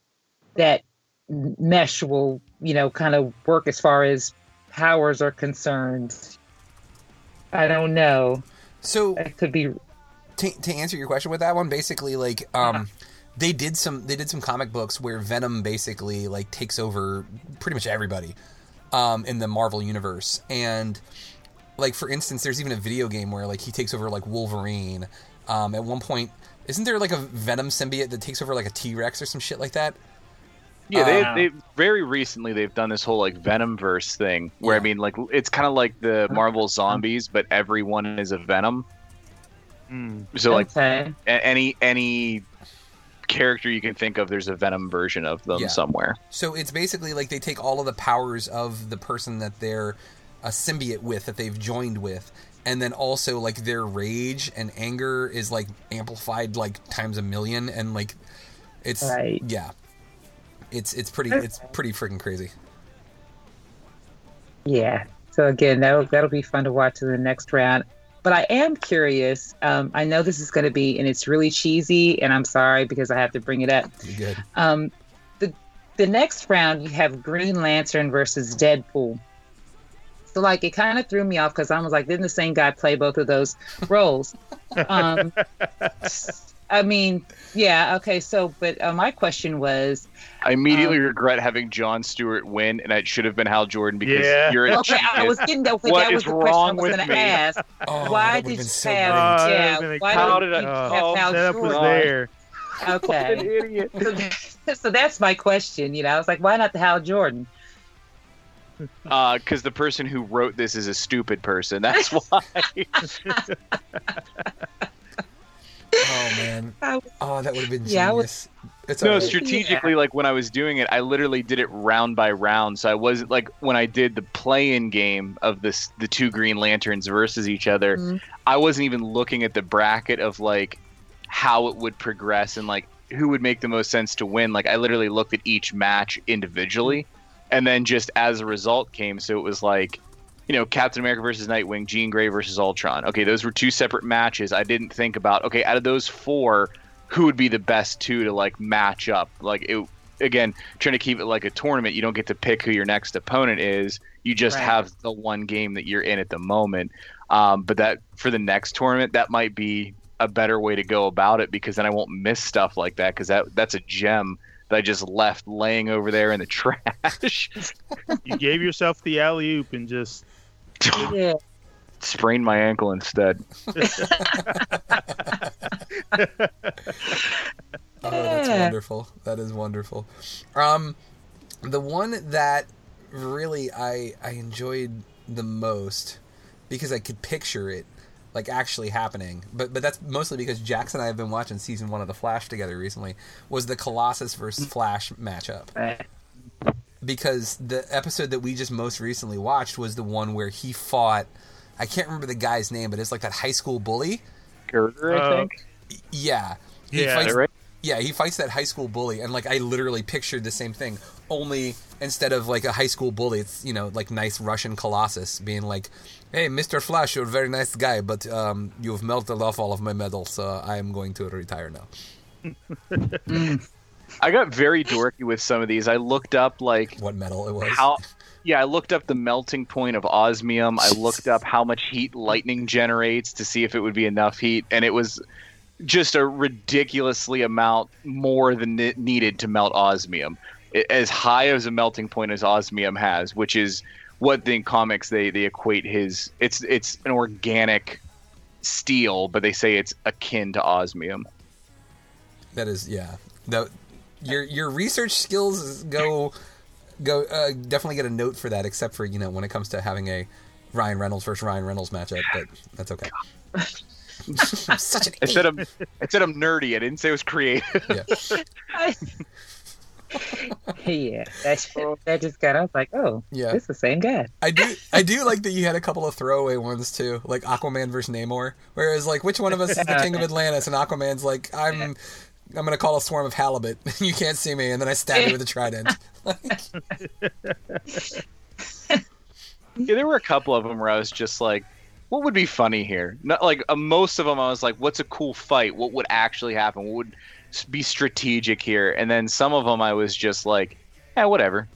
that mesh will you know kind of work as far as powers are concerned. I don't know. So it could be to, to answer your question with that one, basically, like um, they did some they did some comic books where Venom basically like takes over pretty much everybody um, in the Marvel universe, and like for instance, there's even a video game where like he takes over like Wolverine. Um, at one point, isn't there like a Venom symbiote that takes over like a T Rex or some shit like that? Yeah, they, Um, they very recently they've done this whole like Venom verse thing where I mean like it's kind of like the Marvel zombies, but everyone is a Venom. So like Okay. any any character you can think of, there's a Venom version of them Yeah. somewhere. So it's basically like they take all of the powers of the person that they're a symbiote with, that they've joined with, and then also like their rage and anger is like amplified like times a million, and like it's Right. yeah, it's it's pretty it's pretty freaking crazy. Yeah. So again, that'll that'll be fun to watch in the next round. But I am curious. Um, I know this is going to be, and it's really cheesy, and I'm sorry because I have to bring it up. You good? Um, the the next round you have Green Lantern versus Deadpool. So like it kind of threw me off because I was like, didn't the same guy play both of those roles? [LAUGHS] um, I mean, yeah, okay. So, but uh, my question was, I immediately Um, regret having John Stewart win, and it should have been Hal Jordan because Yeah. you're a okay, I was getting that. Okay, What that was is the question I wrong was with going to me? ask. Oh, why did been you so have? great. Oh, that yeah, would've why How did did I- Oh, have Hal setup was Jordan? there. Okay, [LAUGHS] idiot. so, so that's my question. You know, I was like, why not the Hal Jordan? Because the person who wrote this is a stupid person. That's [LAUGHS] why. [LAUGHS] Oh man. [LAUGHS] Oh, that would have been genius. Yeah, was- It's no, alright. strategically, like when I was doing it, I literally did it round by round. So I wasn't like when I did the play-in game of this, the two Green Lanterns versus each other. Mhm. I wasn't even looking at the bracket of like how it would progress and like who would make the most sense to win. Like I literally looked at each match individually, and then just as a result came. So it was like, you know, Captain America versus Nightwing, Jean Grey versus Ultron. Okay, those were two separate matches. I didn't think about okay, out of those four, who would be the best two to like match up? Like it again, trying to keep it like a tournament. You don't get to pick who your next opponent is. You just Right. have the one game that you're in at the moment. Um, but that for the next tournament, that might be a better way to go about it because then I won't miss stuff like that because that that's a gem that I just left laying over there in the [LAUGHS] trash. You gave yourself the alley oop and just [LAUGHS] Yeah, Sprained my ankle instead. [LAUGHS] [LAUGHS] Oh, that's wonderful. That is wonderful. Um, the one that really I I enjoyed the most because I could picture it like actually happening. But but that's mostly because Jackson and I have been watching season one of The Flash together recently. Was the Colossus versus Flash matchup? Right. because the episode that we just most recently watched was the one where he fought I can't remember the guy's name, but it's like that high school bully. Girder, I Oh. think. Yeah. He Yeah. fights, Right? Yeah, he fights that high school bully and like I literally pictured the same thing. Only instead of like a high school bully, it's you know, like nice Russian colossus being like, Hey, Mr. Flash, you're a very nice guy, but um, you've melted off all of my medals, so I am going to retire now. [LAUGHS] [LAUGHS] I got very dorky with some of these. I looked up like What metal it was. how yeah i looked up the melting point of osmium i looked up how much heat lightning generates to see if it would be enough heat and it was just a ridiculously amount more than it needed to melt osmium as high as a melting point as osmium has which is what in comics they they equate his it's it's an organic steel but they say it's akin to osmium That is, yeah. The, your your research skills go go uh, definitely get a note for that. Except for you know when it comes to having a Ryan Reynolds versus Ryan Reynolds matchup, but that's okay. [LAUGHS] I'm such an i said i'm i said i'm nerdy i didn't say it was creative yeah. [LAUGHS] yeah, that's that just got. I was like, oh, Yeah. it's the same guy. I do I do like that you had a couple of throwaway ones too, like Aquaman versus Namor. Whereas like which one of us is the king of Atlantis? And Aquaman's like I'm I'm gonna call a swarm of halibut. [LAUGHS] you can't see me, and then I stab you with a trident. [LAUGHS] [LAUGHS] Yeah, there were a couple of them where I was just like, what would be funny here? Not like uh, most of them, I was like, what's a cool fight? What would actually happen? What would be strategic here? And then some of them, I was just like, yeah, whatever.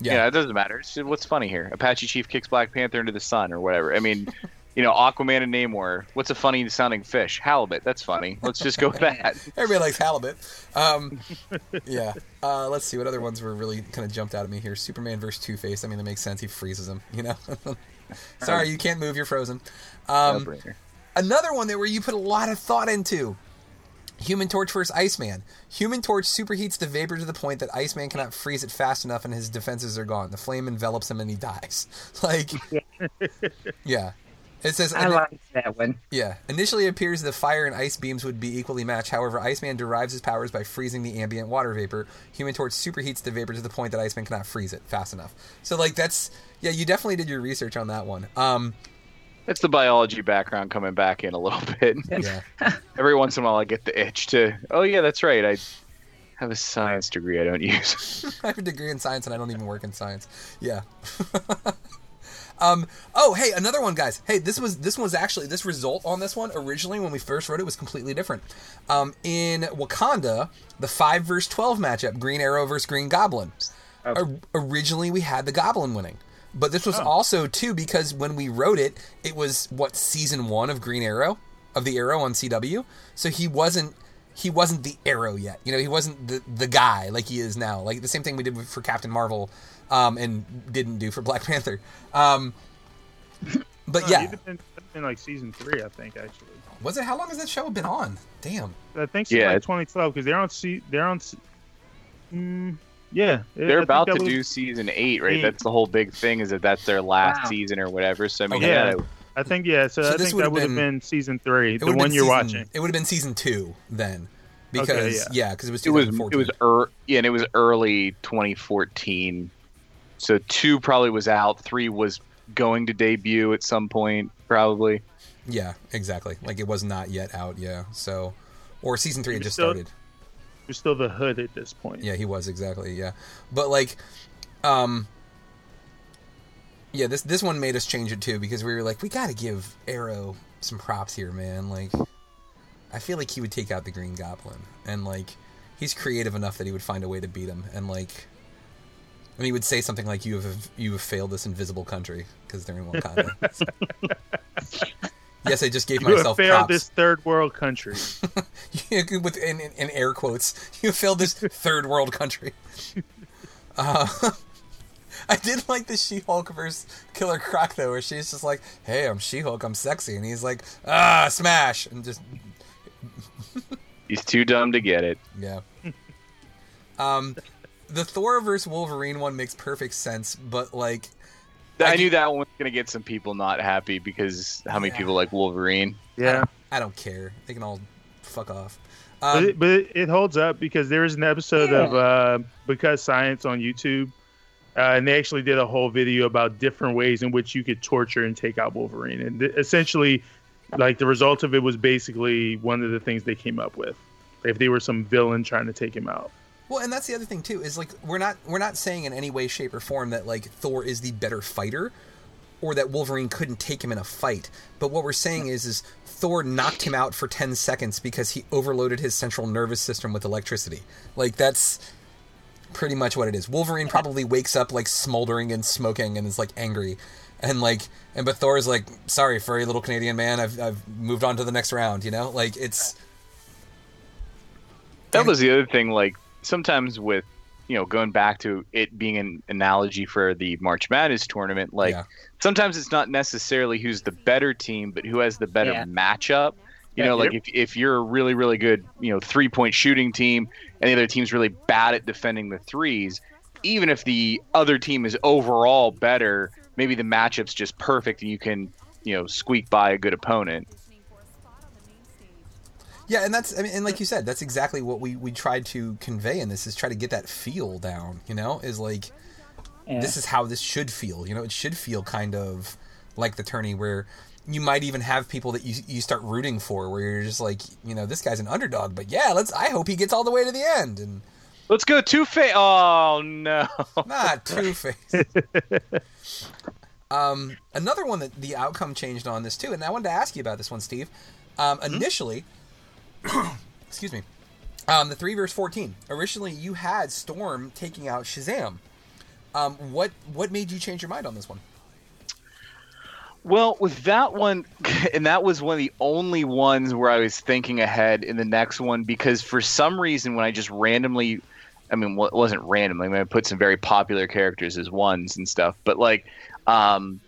Yeah. Yeah, it doesn't matter. It's what's funny here? Apache Chief kicks Black Panther into the sun or whatever. I mean, you know, Aquaman and Namor. What's a funny sounding fish? Halibut. That's funny. Let's just go with [LAUGHS] that. Everybody likes halibut. Um, yeah. Uh, let's see what other ones were really kind of jumped out at me here. Superman versus Two Face. I mean, that makes sense. He freezes him. You know. [LAUGHS] Sorry, you can't move. You're frozen. Um, No-brainer. another one that where you put a lot of thought into. Human Torch versus Iceman. Human Torch superheats the vapor to the point that Iceman cannot freeze it fast enough, and his defenses are gone. The flame envelops him, and he dies. [LAUGHS] Like, yeah. It says I like that one. yeah. Initially, it appears the fire and ice beams would be equally matched. However, Iceman derives his powers by freezing the ambient water vapor. Human Torch superheats the vapor to the point that Iceman cannot freeze it fast enough. So, like, that's yeah. You definitely did your research on that one. Um, It's the biology background coming back in a little [LAUGHS] bit. yeah. [LAUGHS] Every once in a while, I get the itch to, oh, yeah, that's right. I have a science degree I don't [LAUGHS] use. I have a degree in science and I don't even work in science. Yeah. Um. Oh, hey, another one, guys. Hey, this was this was actually this result on this one originally when we first wrote it was completely different. Um, in Wakanda, the five versus twelve matchup, Green Arrow versus Green Goblin. O- originally, we had the Goblin winning, but this was also too because when we wrote it, it was what season one of Green Arrow. of the Arrow on CW, so he wasn't he wasn't the Arrow yet. You know, he wasn't the the guy like he is now. Like the same thing we did for Captain Marvel, um, and didn't do for Black Panther. Um, but No, yeah, it'd been, like season three, I think. Actually, was it? How long has that show been on? Damn. I think since Yeah, like 2012 because they're on. C- they're on. C- Mm, yeah, They're think about to was- do season eight, right? Eight. That's the whole big thing is that that's their last Wow. season or whatever. So I mean, Okay. yeah, I think yeah. So, So I this think would've that would have been- been, season three, the one you're season- watching. It would have been season two then, because Okay, yeah, yeah. because it was it was 2014. it was er, yeah, and it was early 2014. So two probably was out. Three was going to debut at some point, probably. yeah, exactly. Like it was not yet out. Yeah, so or season three had just still- started. You're still the hood at this point. Yeah, he was exactly. Yeah, but like, um, yeah, this this one made us change it too because we were like, we got to give Arrow some props here, man. Like, I feel like he would take out the Green Goblin, and like, he's creative enough that he would find a way to beat him, and like. And he would say something like, "You have you have failed this invisible country because they're in Wakanda." [LAUGHS] yes, I just gave You have myself failed props. this third world country. [LAUGHS] with in, in, in air quotes, you failed this third world country. [LAUGHS] Uh, I did like the She-Hulk versus Killer Croc though, where she's just like, "Hey, I'm She-Hulk, I'm sexy," and he's like, "Ah, smash!" and just He's too dumb to get it. yeah. Um, the Thor versus Wolverine one makes perfect sense, but like, I, knew that one was gonna get some people not happy because how many people like Wolverine? Yeah. I don't care. They can all fuck off. but, Um, it, but it, it holds up because there is an episode of uh, Because Science on YouTube, uh, and they actually did a whole video about different ways in which you could torture and take out Wolverine, and th- essentially, like the result of it was basically one of the things they came up with. If they were some villain trying to take him out. Well, and that's the other thing too is like we're not we're not saying in any way, shape, or form that like Thor is the better fighter, or that Wolverine couldn't take him in a fight. But what we're saying is is Thor knocked him out for ten seconds because he overloaded his central nervous system with electricity. Like that's pretty much what it is. Wolverine probably wakes up like smoldering and smoking and is like angry. And like, and but Thor is like, sorry, furry little Canadian man. I've I've moved on to the next round. You know, like it's That was the other thing. Like sometimes with you know going back to it being an analogy for the March Madness tournament, like Yeah. sometimes it's not necessarily who's the better team, but who has the better Yeah. matchup. You Yeah, know, like if, if you're a really really good you know three point shooting team, and the other team's really bad at defending the threes, even if the other team is overall better, maybe the matchup's just perfect, and you can you know squeak by a good opponent. Yeah, and that's I mean, and like you said, that's exactly what we we tried to convey in this is try to get that feel down. You know, is like Yeah. this is how this should feel. You know, it should feel kind of like the tourney where you might even have people that you you start rooting for, where you're just like, you know, this guy's an underdog, but yeah, let's. I hope he gets all the way to the end, and Let's go Two Face. Oh no! not [LAUGHS] Two Face. um, another one that the outcome changed on this too, and I wanted to ask you about this one, Steve. Um, initially, [COUGHS] excuse me, um, the three verse fourteen. Originally, you had Storm taking out Shazam. Um, what what made you change your mind on this one? Well, with that one, [LAUGHS] and that was one of the only ones where I was thinking ahead in the next one because for some reason, when I just randomly, I mean, well, it wasn't randomly. I mean, I put some very popular characters as ones and stuff, but like, um,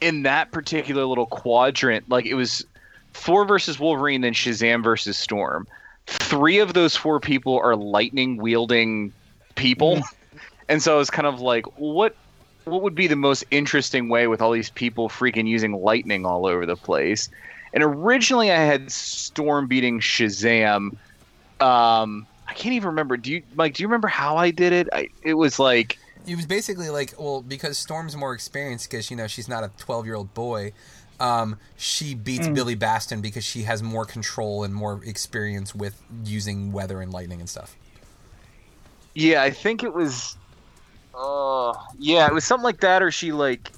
in that particular little quadrant, like it was Thor versus Wolverine, then Shazam versus Storm. Three of those four people are lightning wielding people, [LAUGHS] and so I was kind of like, what what would be the most interesting way with all these people freaking using lightning all over the place? And originally I had Storm beating Shazam. Um, I can't even remember. Do you, Mike? Do you remember how I did it? I, it was like It was basically like, well, because Storm's more experienced because you know she's not a twelve year old boy. Um, she beats Mm. Billy Batson because she has more control and more experience with using weather and lightning and stuff. Yeah, I think it was. Uh, yeah, it was something like that, or she like.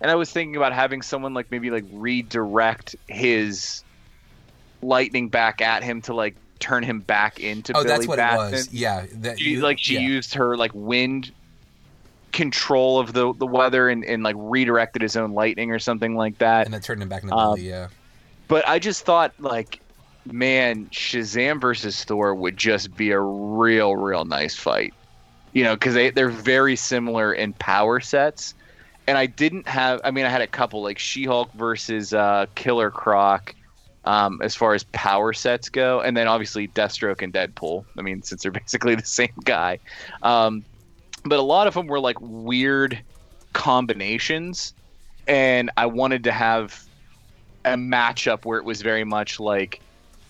And I was thinking about having someone like maybe like redirect his lightning back at him to like turn him back into. oh, Billy that's what Batson. it was. Yeah, that She, you- like she yeah. used her like wind control of the the weather and, and like redirected his own lightning or something like that. and that turned him back into Um, Billy. Yeah, but I just thought like, man, Shazam versus Thor would just be a real, real nice fight. You know, because they they're very similar in power sets, and I didn't have. I mean, I had a couple like She-Hulk versus uh, Killer Croc. Um, as far as power sets go, and then obviously Deathstroke and Deadpool. I mean, since they're [LAUGHS] basically the same guy, um, but a lot of them were like weird combinations, and I wanted to have a matchup where it was very much like,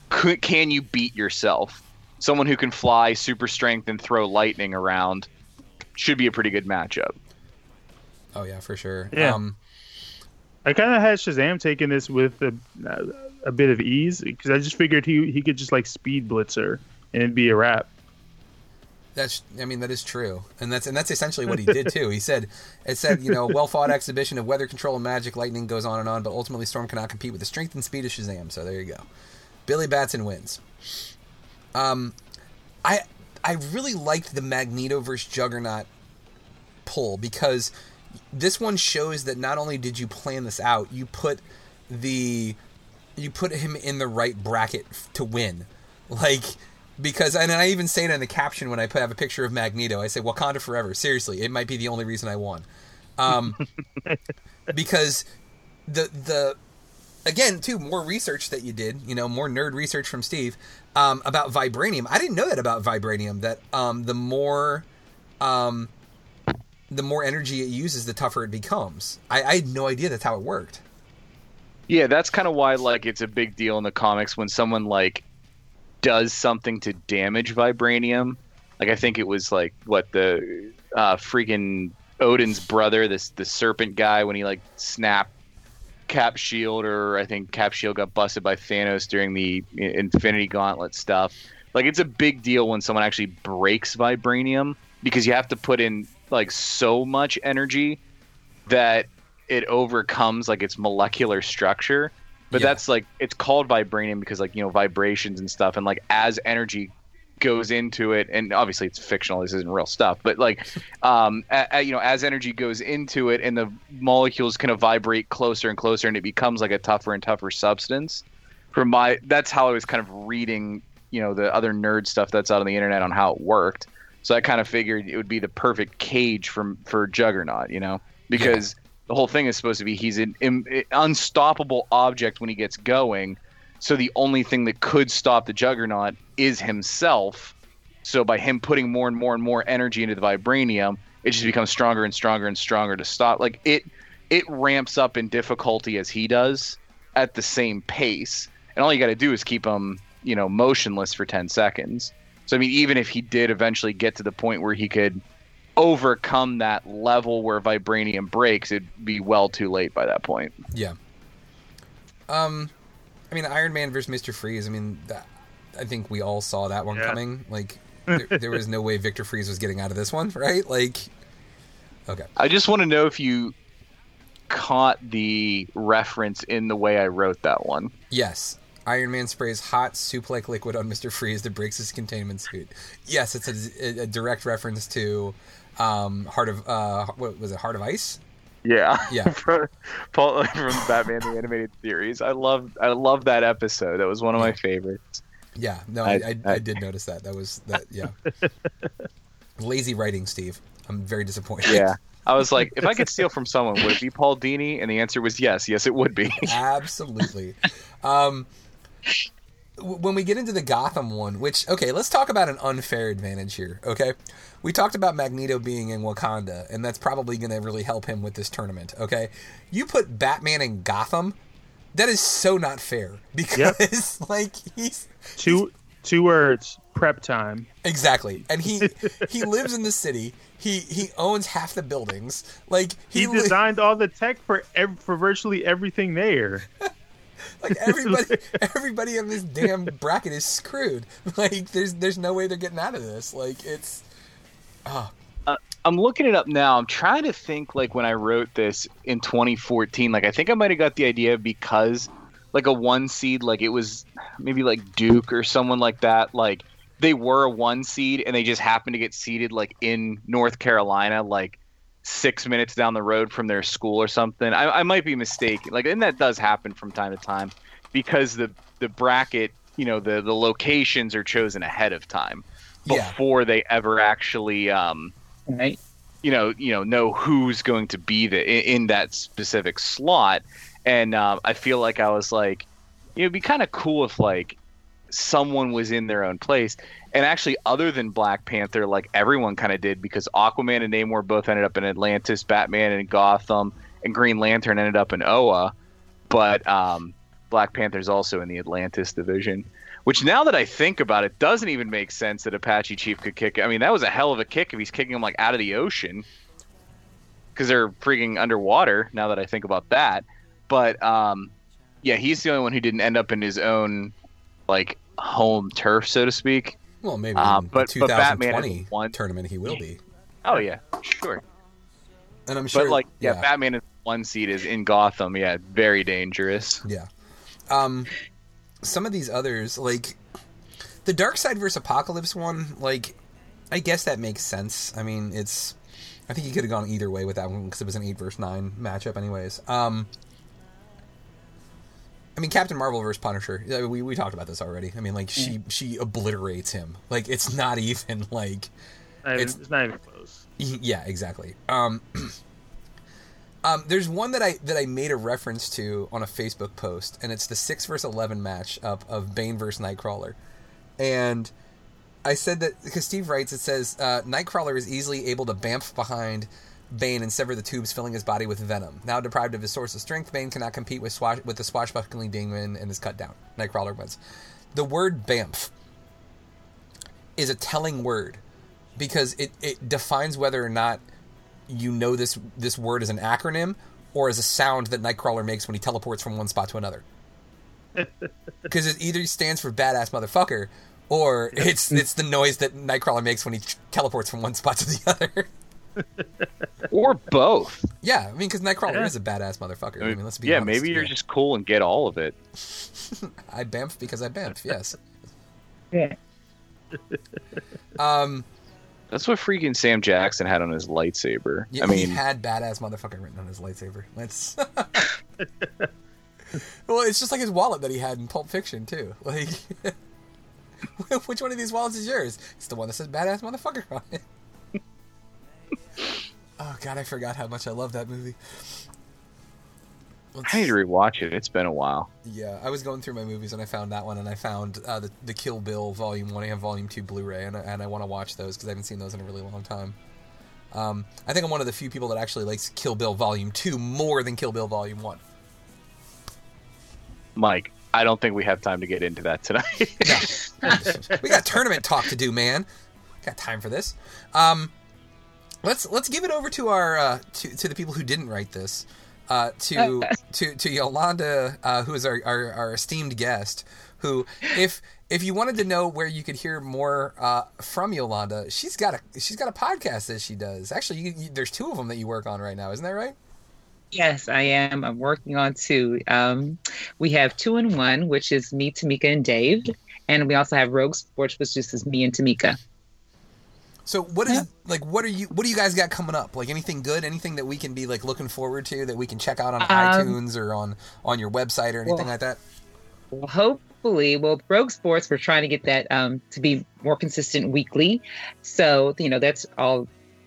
could, can you beat yourself? Someone who can fly, super strength, and throw lightning around should be a pretty good matchup. Oh yeah, for sure. Yeah. Um, I kind of had Shazam taking this with a, a bit of ease because I just figured he he could just like speed blitzer and it'd be a wrap. That's, I mean, that is true, and that's and that's essentially what he did [LAUGHS] too. He said, it said, you know, well fought exhibition of weather control and magic, lightning goes on and on, but ultimately Storm cannot compete with the strength and speed of Shazam. So there you go. Billy Batson wins. Um, I I really liked the Magneto versus Juggernaut pull because this one shows that not only did you plan this out, you put the you put him in the right bracket to win. Like because and I even say it in the caption when I put have a picture of Magneto. I say Wakanda forever. Seriously, it might be the only reason I won. Um, [LAUGHS] because the the again too more research that you did, you know, more nerd research from Steve um, about vibranium. I didn't know that about vibranium. That um, the more um, the more energy it uses, the tougher it becomes. I, I had no idea that's how it worked. Yeah, that's kind of why like it's a big deal in the comics when someone like does something to damage vibranium. Like I think it was like what the uh, freaking Odin's brother, this the serpent guy, when he like snapped Cap Shield, or I think Cap Shield got busted by Thanos during the Infinity Gauntlet stuff. Like it's a big deal when someone actually breaks vibranium because you have to put in like so much energy that it overcomes like its molecular structure. But Yeah. that's like it's called vibranium because like you know vibrations and stuff, and like as energy goes into it, and obviously it's fictional. This isn't real stuff, but like [LAUGHS] um, a, a- you know as energy goes into it, and the molecules kind of vibrate closer and closer, and it becomes like a tougher and tougher substance. From my that's how I was kind of reading you know the other nerd stuff that's out on the internet on how it worked. So I kind of figured it would be the perfect cage for for Juggernaut, you know, because the whole thing is supposed to be he's an im- unstoppable object when he gets going. So the only thing that could stop the Juggernaut is himself. So by him putting more and more and more energy into the vibranium, it just becomes stronger and stronger and stronger to stop. Like it, it ramps up in difficulty as he does at the same pace, and all you got to do is keep him, you know, motionless for ten seconds. So I mean, even if he did eventually get to the point where he could overcome that level where vibranium breaks, it'd be well too late by that point. Yeah. Um, I mean, Iron Man versus Mister Freeze. I mean, that, I think we all saw that one Yeah. coming. Like, [LAUGHS] there, there was no way Victor Fries was getting out of this one, [LAUGHS] right? Like, okay. I just want to know if you caught the reference in the way I wrote that one. Yes. Iron Man sprays hot soup-like liquid on Mister Freeze that breaks his containment suit. Yes, it's a, a direct reference to um, Heart of uh, what was it? Heart of Ice. Yeah, Yeah. [LAUGHS] from, Paul- from Batman the Animated Series. I love I love that episode. That was one of my favorites. Yeah, no, I, I- I, I, did notice that. That was that. Yeah, [LAUGHS] lazy writing, Steve. I'm very disappointed. Yeah. I was like, if I could steal [LAUGHS] from someone, would it be Paul Dini? And the answer was yes. Yes, it would be. Absolutely. Um, when we get into the Gotham one, which okay, let's talk about an unfair advantage here. Okay, we talked about Magneto being in Wakanda, and that's probably going to really help him with this tournament. Okay, you put Batman in Gotham. That is so not fair [LAUGHS] because like he's Two two words. Prep time. exactly, and he [LAUGHS] he lives in the city. He he owns half the buildings. Like He, he, li- designed all the tech for ev- for virtually everything there. [LAUGHS] [LAUGHS] Like everybody, [LAUGHS] everybody in this damn bracket is screwed. [LAUGHS] Like there's there's no way they're getting out of this. Like it's, ah, Uh, I'm looking it up now. I'm trying to think like when I wrote this in 2014. Like I think I might have got the idea because like a one seed, like it was maybe like Duke or someone like that. Like they were a one seed and they just happened to get seeded like in North Carolina, like six minutes down the road from their school or something. I, I might be mistaken. Like and that does happen from time to time. because the the bracket, you know, the the locations are chosen ahead of time Yeah. before they ever actually um Right. you know you know know who's going to be the in, in that specific slot and um, i feel like i was like you know, it'd be kind of cool if like someone was in their own place and actually other than black panther like everyone kind of did because aquaman and namor both ended up in atlantis batman and gotham and green lantern ended up in oa but um, black panther's also in the atlantis division which now that I think about it, doesn't even make sense that Apache Chief could kick. I mean, that was a hell of a kick if he's kicking him like out of the ocean, because they're freaking underwater. Now that I think about that, but um, yeah, he's the only one who didn't end up in his own like home turf, so to speak. Well, maybe Um, but- the but Batman 2020 one- tournament he will be. Oh yeah, sure. And I'm sure, but like, yeah, yeah. Batman in one seat is in Gotham. Yeah, very dangerous. Yeah. Um, some of these others, like the Darkseid versus Apocalypse one, like I guess that makes sense. I mean, it's I think you could have gone either way with that one because it was an eight versus nine matchup, anyways. Um, I mean, Captain Marvel versus Punisher. We we talked about this already. I mean, like she she obliterates him. Like it's not even like Not even- It's- it's not even close. yeah, exactly. Um, [CLEARS THROAT] um, there's one that I that I made a reference to on a Facebook post, and it's the six versus eleven match up of Bane versus Nightcrawler, and I said that because Steve writes, it says uh, Nightcrawler is easily able to bamf behind Bane and sever the tubes filling his body with venom. Now deprived of his source of strength, Bane cannot compete with swash- with the swashbuckling demon and is cut down. Nightcrawler wins. The word bamf is a telling word because it, it defines whether or not you know this this word as an acronym or as a sound that Nightcrawler makes when he teleports from one spot to another. [LAUGHS] Because it either stands for badass motherfucker or it's it's the noise that Nightcrawler makes when he teleports from one spot to the other. [LAUGHS] or both. Yeah, I mean, because Nightcrawler Yeah. is a badass motherfucker. I mean, let's be yeah, honest. maybe you're just cool and get all of it. [LAUGHS] I bamf because I bamf. Yes. Yeah. Um. That's what freaking Sam Jackson had on his lightsaber. Yeah, I mean, he had badass motherfucker written on his lightsaber. That's [LAUGHS] well, it's just like his wallet that he had in Pulp Fiction too. [LAUGHS] Like, which one of these wallets is yours? It's the one that says badass motherfucker on it. [LAUGHS] oh god, I forgot how much I love that movie. I need to rewatch it. It's been a while. Yeah, I was going through my movies and I found that one, and I found uh, the the Kill Bill Volume One and Volume Two Blu-ray, and I, and I want to watch those because I haven't seen those in a really long time. Um, I think I'm one of the few people that actually likes Kill Bill Volume Two more than Kill Bill Volume One. Mike, I don't think we have time to get into that tonight. [LAUGHS] we got tournament talk to do, man. Got time for this. Um, let's let's give it over to our uh, to to the people who didn't write this. Uh, to [LAUGHS] to to Yolanda, uh, who is our, our, our esteemed guest. Who, if if you wanted to know where you could hear more uh, from Yolanda, she's got a she's got a podcast that she does. Actually, you, you, there's two of them that you work on right now, isn't that right? Yes, I am. I'm working on two. Um, we have two in one, which is me, Tamika, and Dave, and we also have Rogue Sports, which is just me and Tamika. So what is like what are you what do you guys got coming up? Like anything good? Anything that we can be like looking forward to that we can check out on Um, iTunes or on on your website or anything well- like that? Well, hopefully, well, Rogue Sports, we're trying to get that um, to be more consistent weekly. So, you know, that's all.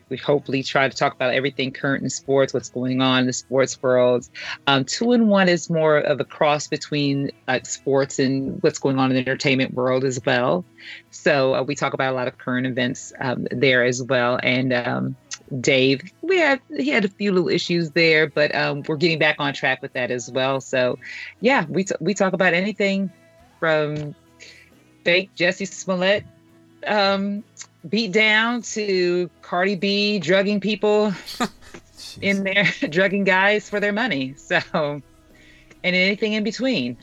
We hopefully try to talk about everything current in sports, what's going on in the sports world. Um, two in one is more of a cross between uh, sports and what's going on in the entertainment world as well. So uh, we talk about a lot of current events um, there as well. And um, Dave, we had he had a few little issues there, but um, we're getting back on track with that as well. So, yeah, we t- we talk about anything from fake Jussie Smollett um, beat down to Cardi B drugging people [LAUGHS] in there, [LAUGHS] drugging guys for their money. So, and anything in between.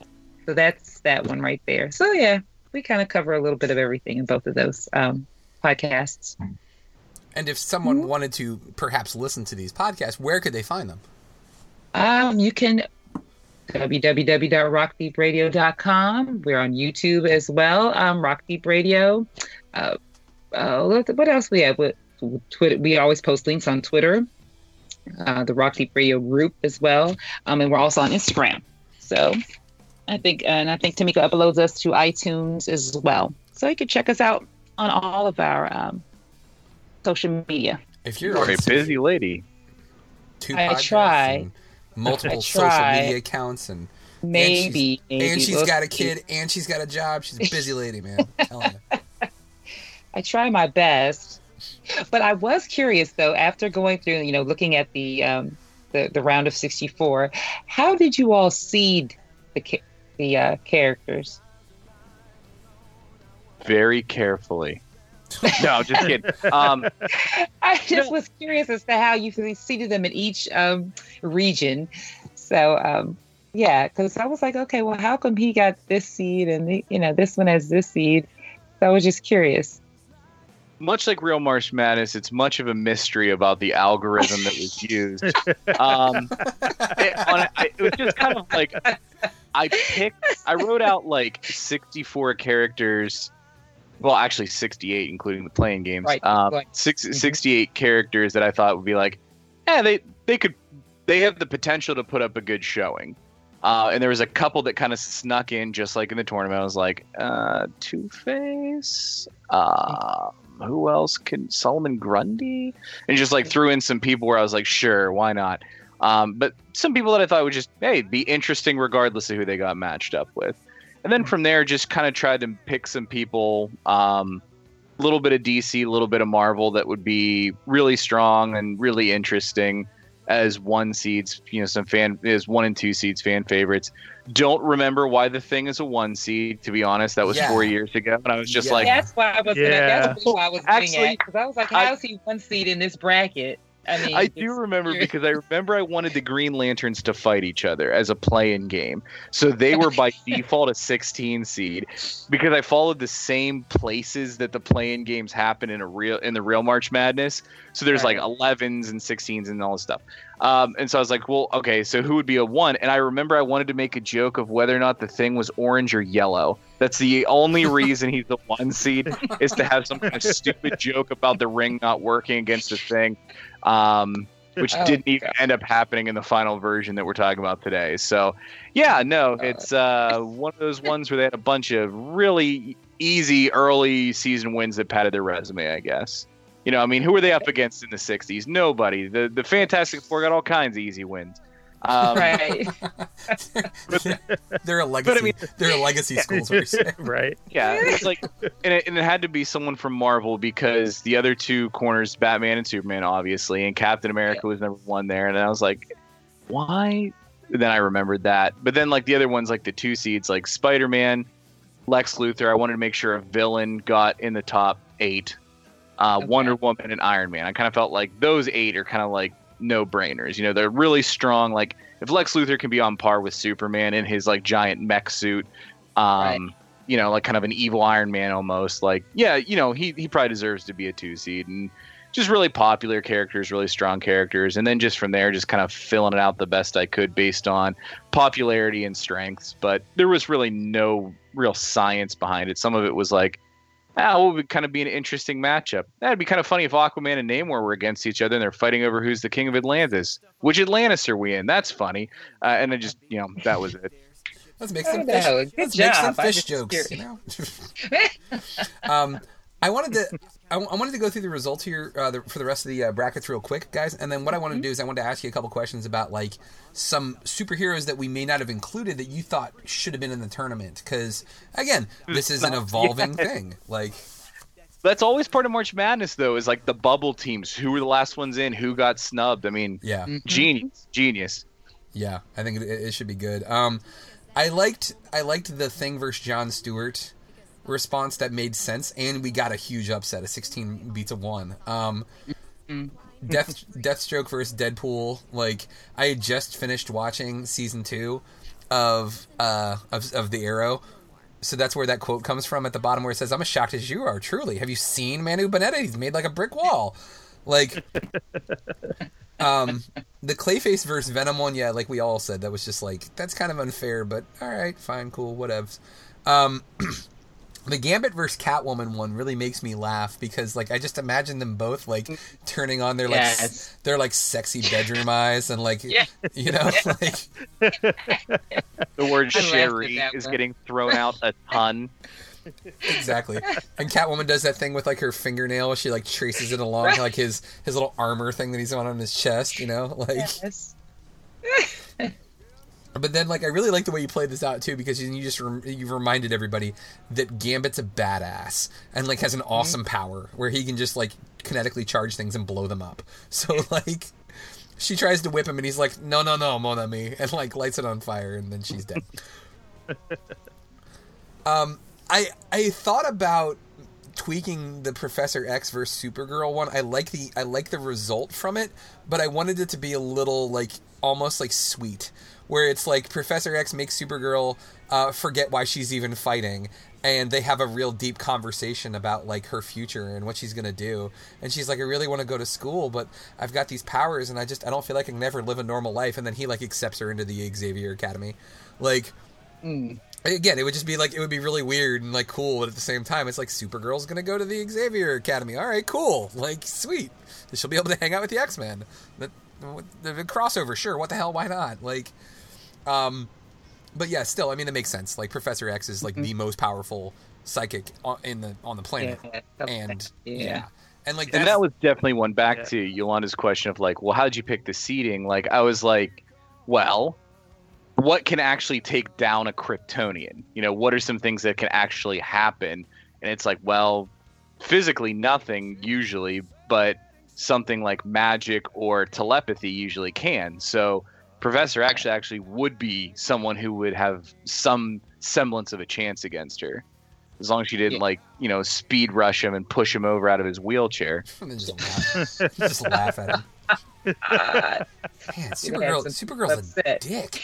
So that's that one right there. So yeah, we kind of cover a little bit of everything in both of those um, podcasts. And if someone Mm-hmm. wanted to perhaps listen to these podcasts, where could they find them? Um, you can www.rockdeepradio.com. We're on YouTube as well. Um, Rock Deep Radio. Uh, uh, what, what else we have? What, Twitter. We always post links on Twitter. Uh, the Rock Deep Radio group as well. Um, and we're also on Instagram. So I think, and I think Tamika uploads us to iTunes as well. So you can check us out on all of our um, social media. If you're You're a busy lady. two I try. multiple I social media accounts and Maybe, and she's, maybe. and she's We'll got a see. kid and she's got a job. She's a busy lady, man. [LAUGHS] I'm telling you. I try my best. But I was curious though, after going through, you know, looking at the um, the, the round of sixty four, how did you all seed the the uh, characters? Very carefully. No, just kidding. Um, [LAUGHS] I just was curious as to how you seeded them in each um, region. So um, yeah, because I was like, okay, well, how come he got this seed and the, you know this one has this seed? So I was just curious. Much like Real March Madness, it's much of a mystery about the algorithm that was used. Um, it, on, I, it was just kind of like I picked, I wrote out like 64 characters. Well, actually 68, including the playing games. Right, Um, right. six, 68 characters that I thought would be like, yeah, they they could, they have the potential to put up a good showing. Uh, and there was a couple that kind of snuck in, just like in the tournament. I was like, uh, Two Face. Uh, who else can Solomon Grundy? And just like threw in some people where I was like, sure, why not? Um, but some people that I thought would just hey be interesting regardless of who they got matched up with. And then from there, just kind of tried to pick some people, um, a little bit of DC, a little bit of Marvel that would be really strong and really interesting as one seeds. You know, some fan as one and two seeds, fan favorites. Don't remember why the thing is a one seed. To be honest, that was Yeah. four years ago, and I was just Yeah. like, that's why I was gonna, that's really why I was getting Actually, at because I was like, I- how is he one seed in this bracket? I mean, I do remember because I remember I wanted the Green Lanterns to fight each other as a play-in game. So they were by [LAUGHS] default a 16 seed because I followed the same places that the play-in games happen in a real in the real March Madness. So there's like 11s and 16s and all this stuff. Um, and so I was like, well, okay, so who would be a one? And I remember I wanted to make a joke of whether or not the thing was orange or yellow. That's the only [LAUGHS] reason he's the one seed is to have some kind of [LAUGHS] stupid joke about the ring not working against the thing um, which [LAUGHS] Oh, didn't even end up happening in the final version that we're talking about today. So, yeah, no, it's uh, one of those ones where they had a bunch of really easy early season wins that padded their resume, I guess. You know, I mean, who were they up against in the '60s? Nobody. The the Fantastic Four got all kinds of easy wins. Um, right. [LAUGHS] [LAUGHS] They're a legacy. I mean- they're a legacy schools. what [LAUGHS] right. Yeah, it's like, and it, and it had to be someone from Marvel because the other two corners, Batman and Superman, obviously, and Captain America was number one there, and I was like, why? And then I remembered that, but then like the other ones, like the two seeds, like Spider Man, Lex Luthor, I wanted to make sure a villain got in the top eight. Uh, Okay. Wonder Woman and Iron Man. I kind of felt like those eight are kind of like no brainers. You know, they're really strong. Like if Lex Luthor can be on par with Superman in his like giant mech suit, um, you know, like kind of an evil Iron Man almost. Like, yeah, you know, he he probably deserves to be a two seed and just really popular characters, really strong characters, and then just from there, just kind of filling it out the best I could based on popularity and strengths. But there was really no real science behind it. Some of it was like, ah, what would kind of be an interesting matchup? That'd be kind of funny if Aquaman and Namor were against each other and they're fighting over who's the king of Atlantis. Which Atlantis are we in? That's funny. Uh, and I just, you know, that was it. Let's make some fish. Good Let's make some fish jokes. You know. [LAUGHS] um, I wanted to. I, I wanted to go through the results here uh, the, for the rest of the uh, brackets real quick, guys. And then what I wanted to do is I wanted to ask you a couple questions about like some superheroes that we may not have included that you thought should have been in the tournament. Because again, this is an evolving thing. Like That's always part of March Madness, though, is like the bubble teams. Who were the last ones in? Who got snubbed? I mean, yeah, genius, genius. Yeah, I think it, it should be good. Um, I liked I liked the thing versus John Stewart response that made sense, and we got a huge upset, a sixteen beats a one. Um, Death [LAUGHS] Deathstroke versus Deadpool. Like I had just finished watching season two of uh of, of the Arrow. So that's where that quote comes from at the bottom where it says, I'm as shocked as you are, truly. Have you seen Manu Bennett? He's made like a brick wall. Like [LAUGHS] um the Clayface versus Venom one, yeah, like we all said, that was just like that's kind of unfair, but all right, fine, cool, whatevs. Um [CLEARS THROAT] the Gambit versus Catwoman one really makes me laugh because like I just imagine them both like turning on their like s- their like sexy bedroom eyes and like Yeah. you know [LAUGHS] like The word I laughed at Sherry is one. getting thrown out a ton. exactly. And Catwoman does that thing with like her fingernail. She like traces it along Right. like his his little armor thing that he's on on his chest. You know, like. [LAUGHS] But then, like, I really like the way you played this out too, because you, just rem- you reminded everybody that Gambit's a badass and like has an awesome power where he can just like kinetically charge things and blow them up. [LAUGHS] So like, she tries to whip him and he's like, "No, no, no, mon ami," [LAUGHS] and like lights it on fire, and then she's dead. [LAUGHS] um, I I thought about tweaking the Professor X versus Supergirl one. I like the I like the result from it, but I wanted it to be a little like almost like sweet, where it's like Professor X makes Supergirl uh, forget why she's even fighting, and they have a real deep conversation about like her future and what she's gonna do. And she's like, I really want to go to school, but I've got these powers, and I just I don't feel like I can never live a normal life. And then he like accepts her into the Xavier Academy, like again, it would just be like it would be really weird and like cool, but at the same time, it's like Supergirl's gonna go to the Xavier Academy. All right, cool, like sweet. She'll be able to hang out with the X Men. The, the, the crossover, sure. What the hell? Why not? Like, um, but yeah, still, I mean, it makes sense. Like Professor X is like the most powerful psychic on, in the on the planet, Yeah. and yeah. Yeah. and like And that was definitely one back to Yolanda's question of like, well, how did you pick the seeding? Like, I was like, well, what can actually take down a Kryptonian? You know, what are some things that can actually happen? And it's like, well, physically nothing usually, but something like magic or telepathy usually can. So Professor actually actually would be someone who would have some semblance of a chance against her. As long as she didn't Yeah. like, you know, speed rush him and push him over out of his wheelchair. [LAUGHS] just laugh, just laugh at him. Uh, Man, [LAUGHS] Supergirl, some Supergirl's a upset. dick.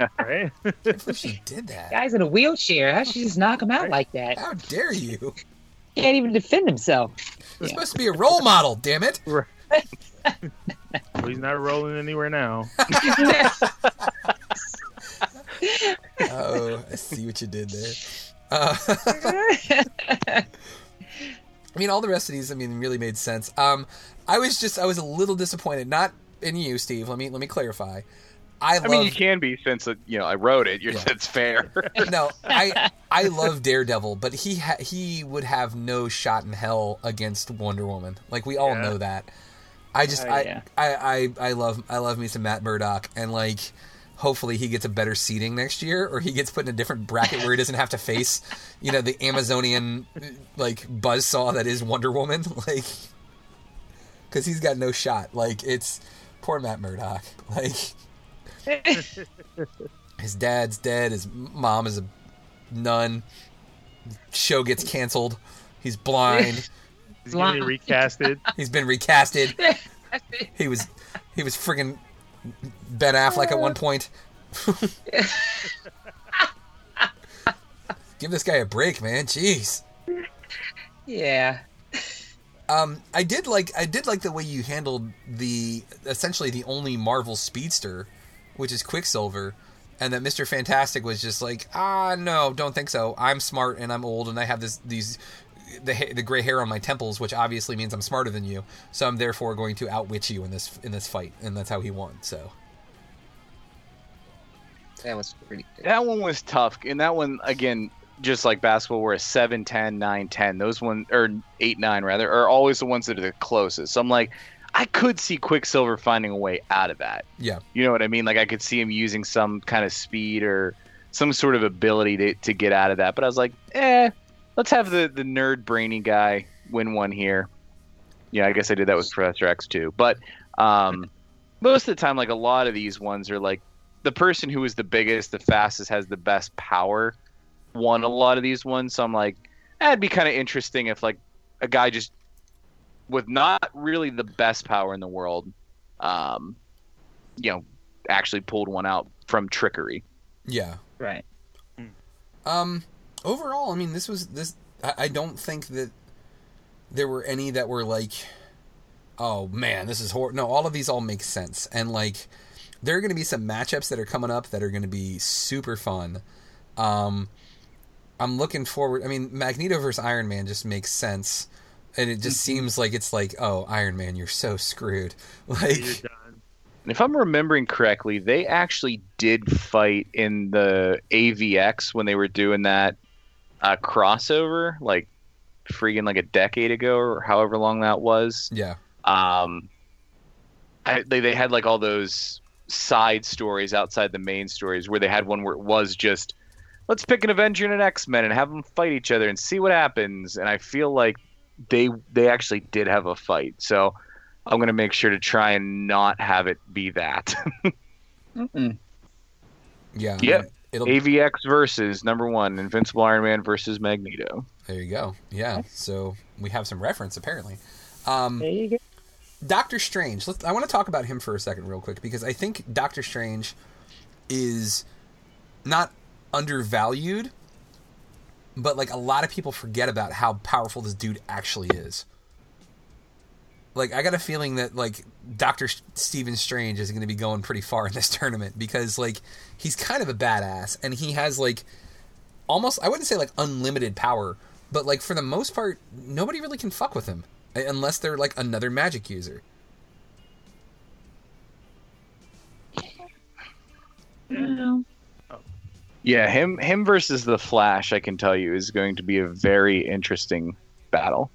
[LAUGHS] Right? I can't believe she did that. guy's in a wheelchair. How she just knock him out like that? How dare you? Can't even defend himself. You're supposed to be a role model, damn it. Well, he's not rolling anywhere now. [LAUGHS] Oh, I see what you did there. Uh, [LAUGHS] I mean, all the rest of these, I mean, really made sense. Um, I was just, I was a little disappointed, not in you, Steve. Let me, let me clarify. I I love. mean, you can be since uh, you know I wrote it. You're, Yeah. It's fair. [LAUGHS] no, I, I love Daredevil, but he, ha- he would have no shot in hell against Wonder Woman. Like we all Yeah. know that. I just, Oh, I, yeah. I, I, I love, I love me some Matt Murdock, and like, hopefully he gets a better seeding next year, or he gets put in a different bracket where he doesn't have to face, [LAUGHS] you know, the Amazonian like buzzsaw that is Wonder Woman, [LAUGHS] like, because he's got no shot. Like, it's poor Matt Murdock. [LAUGHS] Like, his dad's dead. His mom is a nun. Show gets canceled. He's blind. He's getting recasted. [LAUGHS] He's been recasted. [LAUGHS] He was he was friggin' Ben Affleck at one point. [LAUGHS] Give this guy a break, man. Jeez. yeah. Um, I did like I did like the way you handled the essentially the only Marvel speedster, which is Quicksilver, and that Mister Fantastic was just like, ah, no, don't think so. I'm smart and I'm old and I have this these the the gray hair on my temples, which obviously means I'm smarter than you. So I'm therefore going to outwit you in this in this fight, and that's how he won. So That was pretty good. that one was tough, and that one again, just like basketball, where a 7, 10, 9, 10, those one or eight, nine rather, are always the ones that are the closest. So I'm like, I could see Quicksilver finding a way out of that. yeah, You know what I mean? Like I could see him using some kind of speed or some sort of ability to, to get out of that. But I was like, eh, let's have the, the nerd brainy guy win one here. Yeah, I guess I did that with Professor X too. But um, most of the time, like a lot of these ones are like the person who is the biggest, the fastest, has the best power won a lot of these ones. So I'm like, that'd be kind of interesting if like a guy just with not really the best power in the world, um, you know, actually pulled one out from trickery. yeah. Right. Um, overall, I mean, this was this. I, I don't think that there were any that were like, oh man, this is horrible. No, all of these all make sense, and like, there are going to be some matchups that are coming up that are going to be super fun. Um, I'm looking forward. I mean, Magneto versus Iron Man just makes sense, and it just Mm-hmm. seems like it's like, oh, Iron Man, you're so screwed. [LAUGHS] Like, And if I'm remembering correctly, they actually did fight in the AVX when they were doing that uh, crossover, like freaking like a decade ago or however long that was. yeah, Um, I, they they had like all those side stories outside the main stories where they had one where it was just let's pick an Avenger and an X Men and have them fight each other and see what happens. And I feel like they they actually did have a fight, so I'm gonna make sure to try and not have it be that. [LAUGHS] Mm-mm. yeah. I yep. Mean, it'll AVX versus number one, Invincible Iron Man versus Magneto. There you go. Yeah. So we have some reference apparently. Um, There you go. Doctor Strange. Let's, I want to talk about him for a second, real quick, because I think Doctor Strange is not undervalued, but like a lot of people forget about how powerful this dude actually is. Like I got a feeling that like Doctor Stephen Strange is going to be going pretty far in this [LAUGHS] tournament because like he's kind of a badass and he has like almost I wouldn't say like unlimited power, but like for the most part nobody really can fuck with him unless they're like another magic user. Yeah, him him versus the Flash, I can tell you, is going to be a very interesting battle.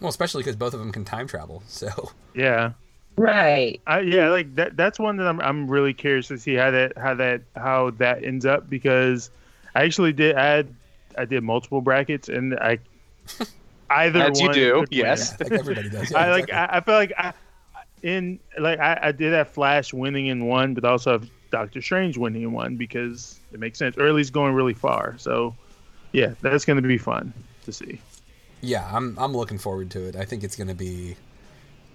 Well, especially because both of them can time travel. So Yeah. Right. I, yeah, like that. That's one that I'm. I'm really curious to see how that how that how that ends up because I actually did. I had, I did multiple brackets and I [LAUGHS] either As you do, could win. yes. like everybody does. Yeah, [LAUGHS] I like. exactly. I, I feel like I in like I, I did have Flash winning in one, but also have Doctor Strange winning in one because it makes sense, or at least going really far. So, yeah, that's going to be fun to see. yeah, I'm I'm looking forward to it. I think it's gonna be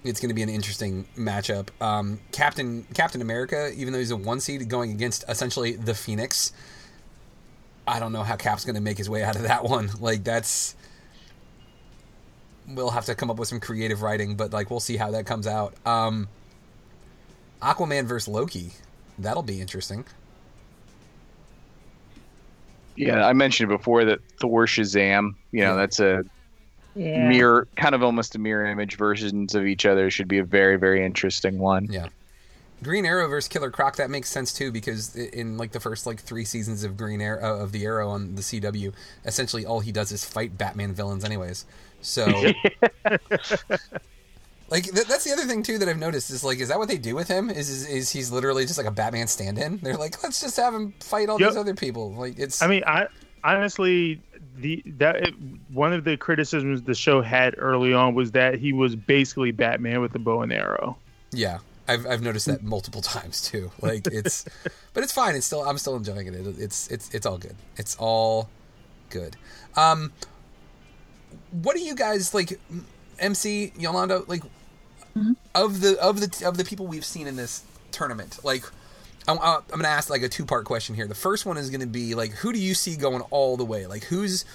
it's gonna be an interesting matchup. Um, Captain Captain America, even though he's a one seed going against essentially the Phoenix, I don't know how Cap's gonna make his way out of that one. [LAUGHS] Like that's we'll have to come up with some creative writing, but like we'll see how that comes out. Um, Aquaman versus Loki, that'll be interesting. Yeah, I mentioned before that Thor Shazam, you know, that's a Yeah. mirror, kind of almost a mirror image versions of each other. Should be a very, very interesting one. Yeah. Green Arrow versus Killer Croc that makes sense too because in like the first like three seasons of Green Arrow uh, of the Arrow on the CW, essentially all he does is fight Batman villains anyways. So [LAUGHS] like th- that's the other thing too that I've noticed is like is that what they do with him? Is is, is he's literally just like a Batman stand-in? They're like let's just have him fight all Yep. these other people. Like it's I mean, I honestly the that it, one of the criticisms the show had early on was that he was basically Batman with the bow and arrow. Yeah, I've I've noticed that multiple [LAUGHS] times too. Like it's, [LAUGHS] but it's fine. It's still I'm still enjoying it. It- It's it's it's all good. It's all good. Um, what do you guys like, MC Yolanda? Like of the of the of the people we've seen in this tournament, like. I'm, I'm going to ask like a two part question here. The first one is going to be like, who do you see going all the way? Like, who's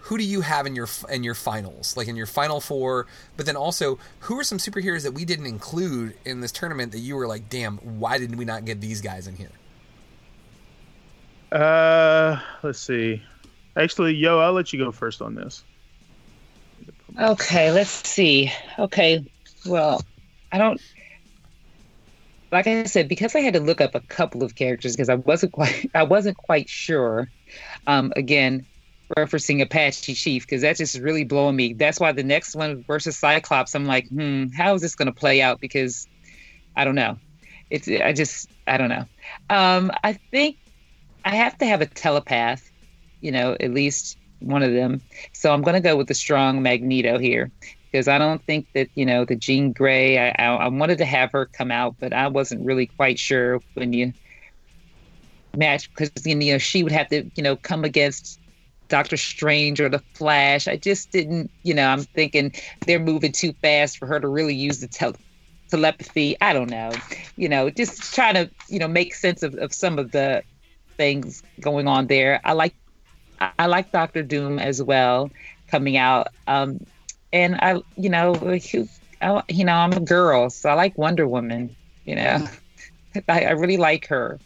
who do you have in your in your finals, like in your final four? But then also, who are some superheroes that we didn't include in this tournament that you were like, damn, why did we not get these guys in here? Uh, let's see. Actually, yo, I'll let you go first on this. Okay, let's see. Okay, well, I don't. Like I said, because I had to look up a couple of characters because I wasn't quite, [LAUGHS] I wasn't quite sure. Um, again, referencing Apache Chief because that's just really blowing me. That's why the next one versus Cyclops, I'm like, hmm, how is this going to play out? Because I don't know. It's I just I don't know. Um, I think I have to have a telepath. You know, at least one of them. So I'm going to go with the strong Magneto here because I don't think that you know the Jean Grey. I, I I wanted to have her come out, but I wasn't really quite sure when you match because you know she would have to you know come against Doctor Strange or the Flash. I just didn't. You know, I'm thinking they're moving too fast for her to really use the tel- telepathy. I don't know. You know, just trying to you know make sense of, of some of the things going on there. I like I like Doctor Doom as well coming out. Um, and I, you know, who- I, you know, I'm a girl, so I like Wonder Woman. You know, [LAUGHS] I, I really like her.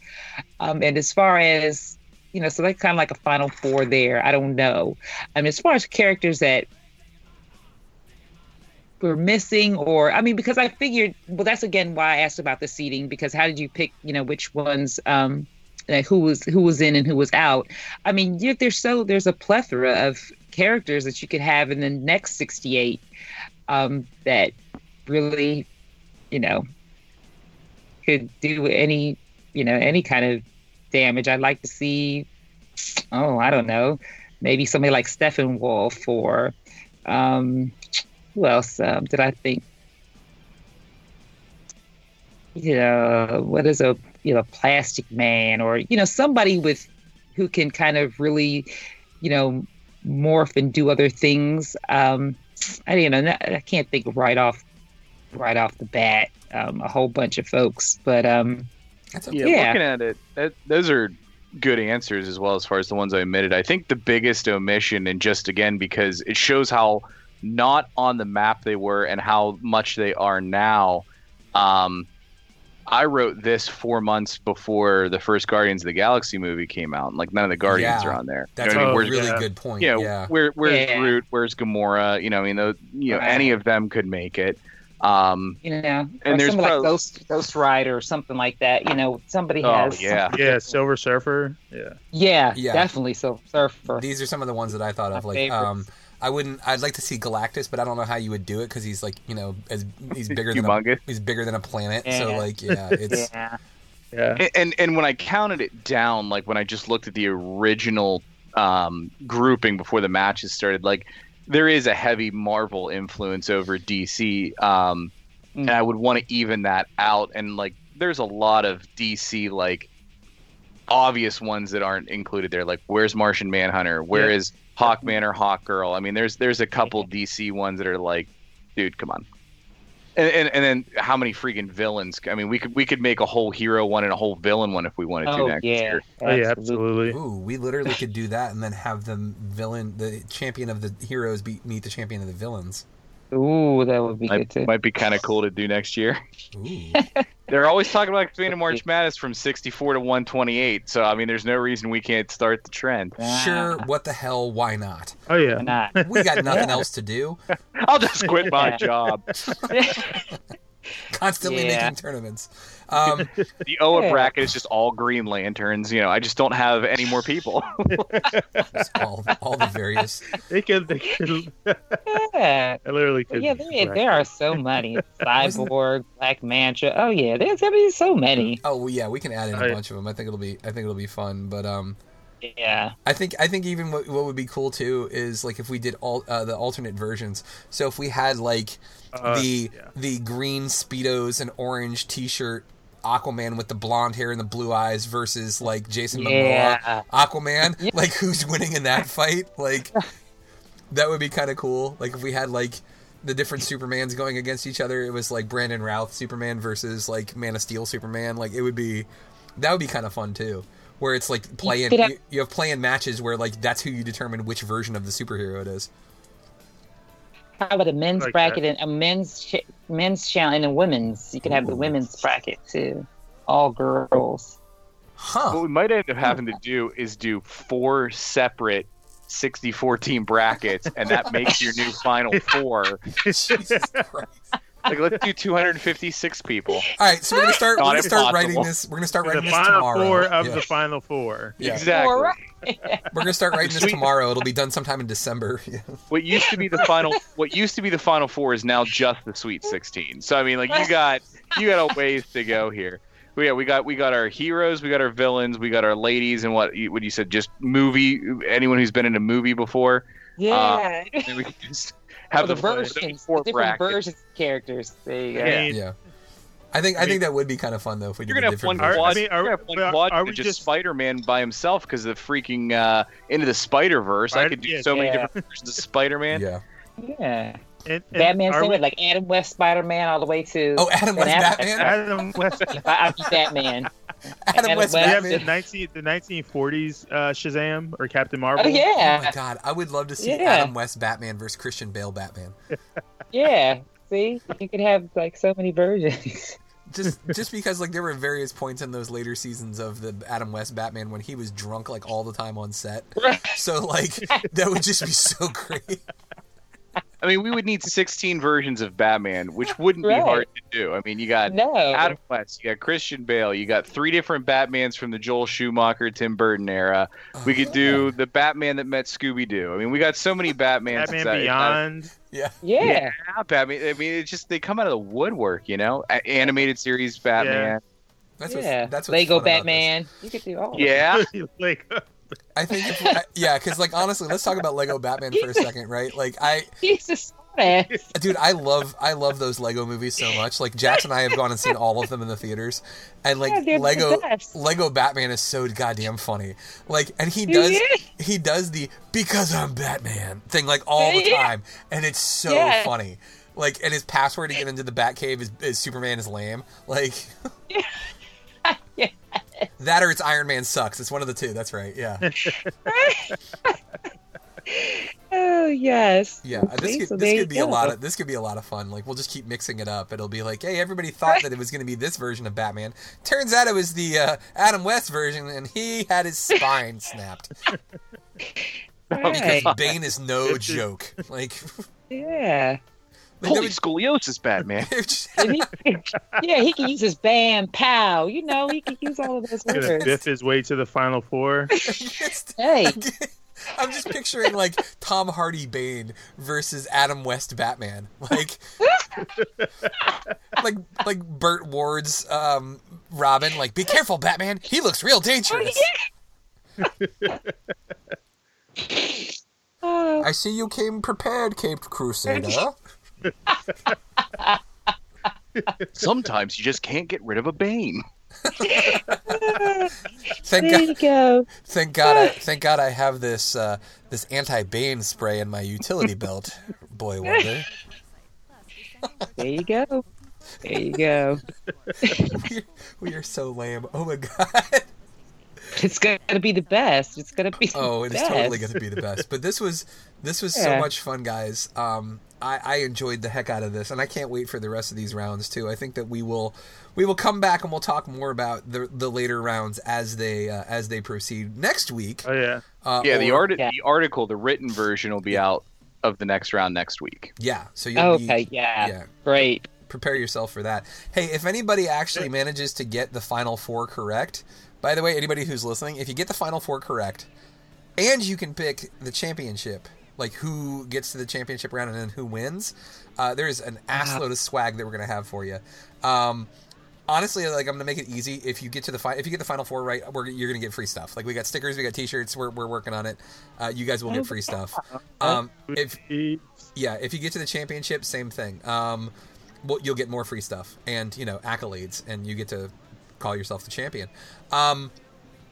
Um, and as far as you know, so like kind of like a final four there. I don't know. I mean, as far as characters that were missing, or I mean, because I figured, well, that's again why I asked about the seeding because how did you pick, you know, which ones, um, like who was who was in and who was out? I mean, you, there's so there's a plethora of characters that you could have in the next 68 um, that really, you know, could do any, you know, any kind of damage. I'd like to see, oh, I don't know, maybe somebody like Steppenwolf or um, who else um, did I think? You know, what is a you know plastic man or you know somebody with who can kind of really, you know, morph and do other things. Um, I you know I can't think right off right off the bat um, a whole bunch of folks, but um, yeah, yeah. looking at it, that, those are good answers as well as far as the ones I omitted. I think the biggest omission, and just again because it shows how not on the map they were and how much they are now. Um, I wrote this four months before the first Guardians of the Galaxy movie came out. and, Like none of the Guardians Yeah, are on there. that's you know what I a mean? Really yeah. good point. you know, yeah. where where's Yeah. Groot, where's Gamora? You know, I mean, those, you know, Right. any of them could make it. Um, you know, And or there's somebody prob- like Ghost Ghost Rider or something like that. You know, somebody oh has. yeah, Yeah, Silver Surfer. Yeah. yeah, Yeah. definitely. So Surfer. These are some of the ones that I thought of. Like, favorites. um, I wouldn't. I'd like to see Galactus, but I don't know how you would do it because he's like, you know, as he's bigger than a, he's bigger than a planet. So like, yeah, it's [LAUGHS] yeah. Yeah. and, and and when I counted it down, like when I just looked at the original um, grouping before the matches started, like there is a heavy Marvel influence over DC, um, and I would want to even that out. And like, there's a lot of DC like obvious ones that aren't included there. Like, where's Martian Manhunter? Where Yeah. is Hawkman or Hawkgirl? I mean, there's there's a couple DC ones that are like, dude, come on. And, and, and then how many freaking villains? I mean, we could we could make a whole hero one and a whole villain one if we wanted to Oh next yeah. year. Oh yeah, absolutely. ooh, we literally could do that and then have the villain, the champion of the heroes, beat meet the champion of the villains. Ooh, that would be good Might, too. might be kind of cool to do next year. Ooh, [LAUGHS] They're always talking about expanding March Madness from 64 to 128. So I mean, there's no reason we can't start the trend. sure. What the hell? Why not? Oh yeah. Not? [LAUGHS] We got nothing else to do. I'll just quit my [LAUGHS] job. [LAUGHS] Constantly Yeah. making tournaments. Um, [LAUGHS] The OA Yeah. bracket is just all Green Lanterns. You know, I just don't have any more people. all, all the various. They could. They could. yeah. I literally But could. yeah, there, there are so many. [LAUGHS] Cyborg, Black Manta. Oh yeah, there's I mean, so many. Oh well, yeah, we can add in a Right. bunch of them. I think it'll be. I think it'll be fun. But um, Yeah. I think I think even what, what would be cool too is like if we did all uh, the alternate versions. So if we had like Uh, the yeah. the green speedos and orange T-shirt Aquaman with the blonde hair and the blue eyes versus like Jason Yeah. Momoa Aquaman. Like who's winning in that fight? Like [LAUGHS] that would be kind of cool. Like if we had like the different Supermans going against each other. It was like Brandon Routh Superman versus like Man of Steel Superman. Like it would be that would be kind of fun too. Where it's like playing, you, you have playing matches where like that's who you determine which version of the superhero it is. How about a men's Like bracket that. and a men's ch- men's challenge and a women's? You could have the women's bracket too. All girls. Huh. what we might end up having to do is do four separate 64 team brackets, and that makes your new final [LAUGHS] four. Like, let's do 256 people. All right, so we're gonna start. Not We're gonna start impossible. writing this. We're gonna start the writing this final tomorrow. four of Yeah. the final four. Yeah. Exactly. All right. [LAUGHS] We're gonna start writing this tomorrow. It'll be done sometime in December. [LAUGHS] Yeah. What used to be the final, what used to be the final four is now just the Sweet 16. So I mean, like you got you got a ways to go here. But yeah, we got we got our heroes, we got our villains, we got our ladies, and what you, what you said, just movie. Anyone who's been in a movie before, Yeah. Uh, and we can just oh, have Or the the versions, four the different brackets. versions of characters. There you go. Yeah. Yeah. I think I think that would be kind of fun though if we You're did gonna a have different one Are- I quad. mean, are- you're have one but quad are we just just- Spider-Man by himself because of the freaking uh, into the Spider-Verse. I could do yeah. so many different versions of Spider-Man. Yeah. Yeah. And, and Batman are same we- way, like Adam West Spider Man all the way to Oh, Adam West Ben Batman. Adam West. [LAUGHS] I, I'd Batman. [LAUGHS] Adam Adam West We West. have Batman. the nineteen the nineteen forties uh, Shazam or Captain Marvel. Oh yeah. Oh my god, I would love to see Yeah. Adam West Batman versus Christian Bale Batman. [LAUGHS] Yeah. See? You could have like so many versions. Just [LAUGHS] just because like there were various points in those later seasons of the Adam West Batman when he was drunk like all the time on set. So like that would just be so [LAUGHS] great. I mean, we would need 16 versions of Batman, which wouldn't Right. be hard to do. I mean, you got No. Adam West, you got Christian Bale, you got three different Batmans from the Joel Schumacher, Tim Burton era. We could do uh-huh. the Batman that met Scooby Doo. I mean, we got so many Batmans. Batman It's not- it's not- Beyond. Yeah. Yeah. Yeah, Batman. I mean, it's just they come out of the woodwork, you know. A- animated series Batman. That's what's, yeah. that's what's Lego fun about this. Batman. You could do all. Yeah. [LAUGHS] like I think, if, I, yeah, because like honestly, let's talk about Lego Batman for a second, right? Like I, [LAUGHS] smartass. dude, I love I love those Lego movies so much. Like Jax and I have gone and seen all of them in the theaters, and like Yeah, Lego. Lego Batman is so goddamn funny. Like, and he does he does the because I'm Batman thing like all the time, and it's so Yeah. funny. Like, and his password to get into the Batcave is, is Superman is lame. Like. That or it's Iron Man sucks. It's one of the two. That's right. Yeah. [LAUGHS] [LAUGHS] Oh yes. Yeah, this could, so this could be you a lot of this could be a lot of fun. Like we'll just keep mixing it up. It'll be like, hey, everybody thought that it was going to be this version of Batman. Turns out it was the uh, Adam West version, and he had his spine snapped [LAUGHS] because Right. Bane is no joke. Like, Yeah. Like Holy scoliosis, [LAUGHS] Batman. He- [LAUGHS] yeah, he can use his bam pow. You know, he can use all of those gonna words. biff his way to the final four. [LAUGHS] Hey, I'm just picturing like Tom Hardy Bane versus Adam West Batman. Like, like like Burt Ward's um, Robin. Like, be careful, Batman. He looks real dangerous. Oh, I see you came prepared, Caped Crusader. Sometimes you just can't get rid of a Bane. [LAUGHS] Thank there God. you go. Thank God. I, [LAUGHS] thank God I have this uh, this anti Bane spray in my utility [LAUGHS] belt. Boy wonder. There you go. There you go. we, we are so lame. Oh my God. It's gonna be the best. It's gonna be. The Oh, it is best. totally going to be the best. But this was this was so much fun, guys. Um, I, I enjoyed the heck out of this, and I can't wait for the rest of these rounds too. I think that we will we will come back and we'll talk more about the the later rounds as they uh, as they proceed next week. Oh yeah. Uh, yeah, the or- art the article, the written version will be out of the next round next week. Yeah, so you'll Okay. be, Yeah. yeah. Great. prepare yourself for that. Hey, if anybody actually manages to get the final four correct, by the way, anybody who's listening, if you get the final four correct, and you can pick the championship, like who gets to the championship round and then who wins, uh, there's an assload of swag that we're gonna have for you. Um, honestly, like I'm gonna make it easy. If you get to the fi- if you get the final four right, we're, you're gonna get free stuff. Like we got stickers, we got T-shirts. We're, we're working on it. Uh, you guys will get free stuff. Um, if yeah, if you get to the championship, same thing. Um, well, you'll get more free stuff and you know accolades, and you get to call yourself the champion. Um,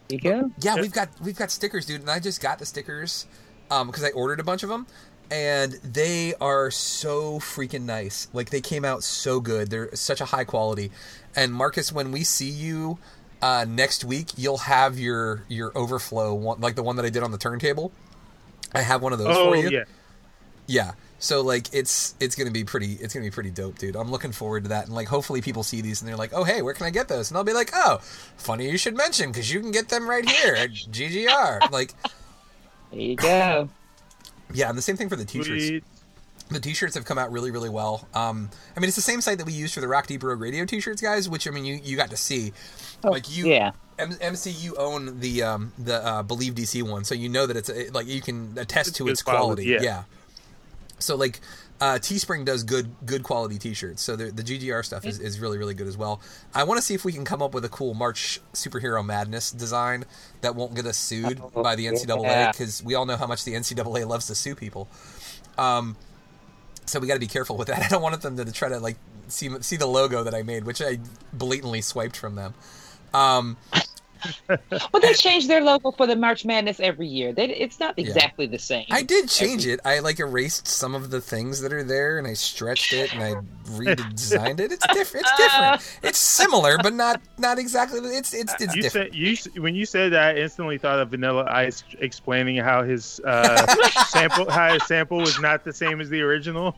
you go. yeah, we've got we've got stickers, dude, and I just got the stickers because I ordered a bunch of them, and they are so freaking nice. Like they came out so good. They're such a high quality. And Marcus, when we see you uh, next week, you'll have your your overflow one, like the one that I did on the turntable. I have one of those Oh for you. yeah. Yeah. So like it's it's gonna be pretty it's gonna be pretty dope, dude. I'm looking forward to that, and like hopefully people see these and they're like, oh hey, where can I get those? And I'll be like, oh, funny you should mention because you can get them right here at GGR. Like, There you go. yeah, and the same thing for the t-shirts. Sweet. The t-shirts have come out really really well. Um, I mean it's the same site that we use for the Rock Deep Road Radio t-shirts, guys. Which I mean you you got to see, like you yeah. M- MCU own the um the uh, Believe DC one, so you know that it's a, like you can attest to good its quality. quality, Yeah. yeah. So like uh, Teespring does good good quality T-shirts, so the, the GGR stuff is, is really really good as well. I want to see if we can come up with a cool March superhero madness design that won't get us sued Oh, by the NCAA yeah. because we all know how much the NCAA loves to sue people. Um, so we got to be careful with that. [LAUGHS] I don't want them to try to like see see the logo that I made, which I blatantly swiped from them. Um, [LAUGHS] Well, they change their logo for the March Madness every year. They, it's not exactly the same. I did change it. I like erased some of the things that are there, and I stretched it, and I redesigned it. It's different. It's different. [LAUGHS] It's similar, but not not exactly. It's it's it's you different. said you when you said that, I instantly thought of Vanilla Ice explaining how his uh, [LAUGHS] sample how his sample was not the same as the original.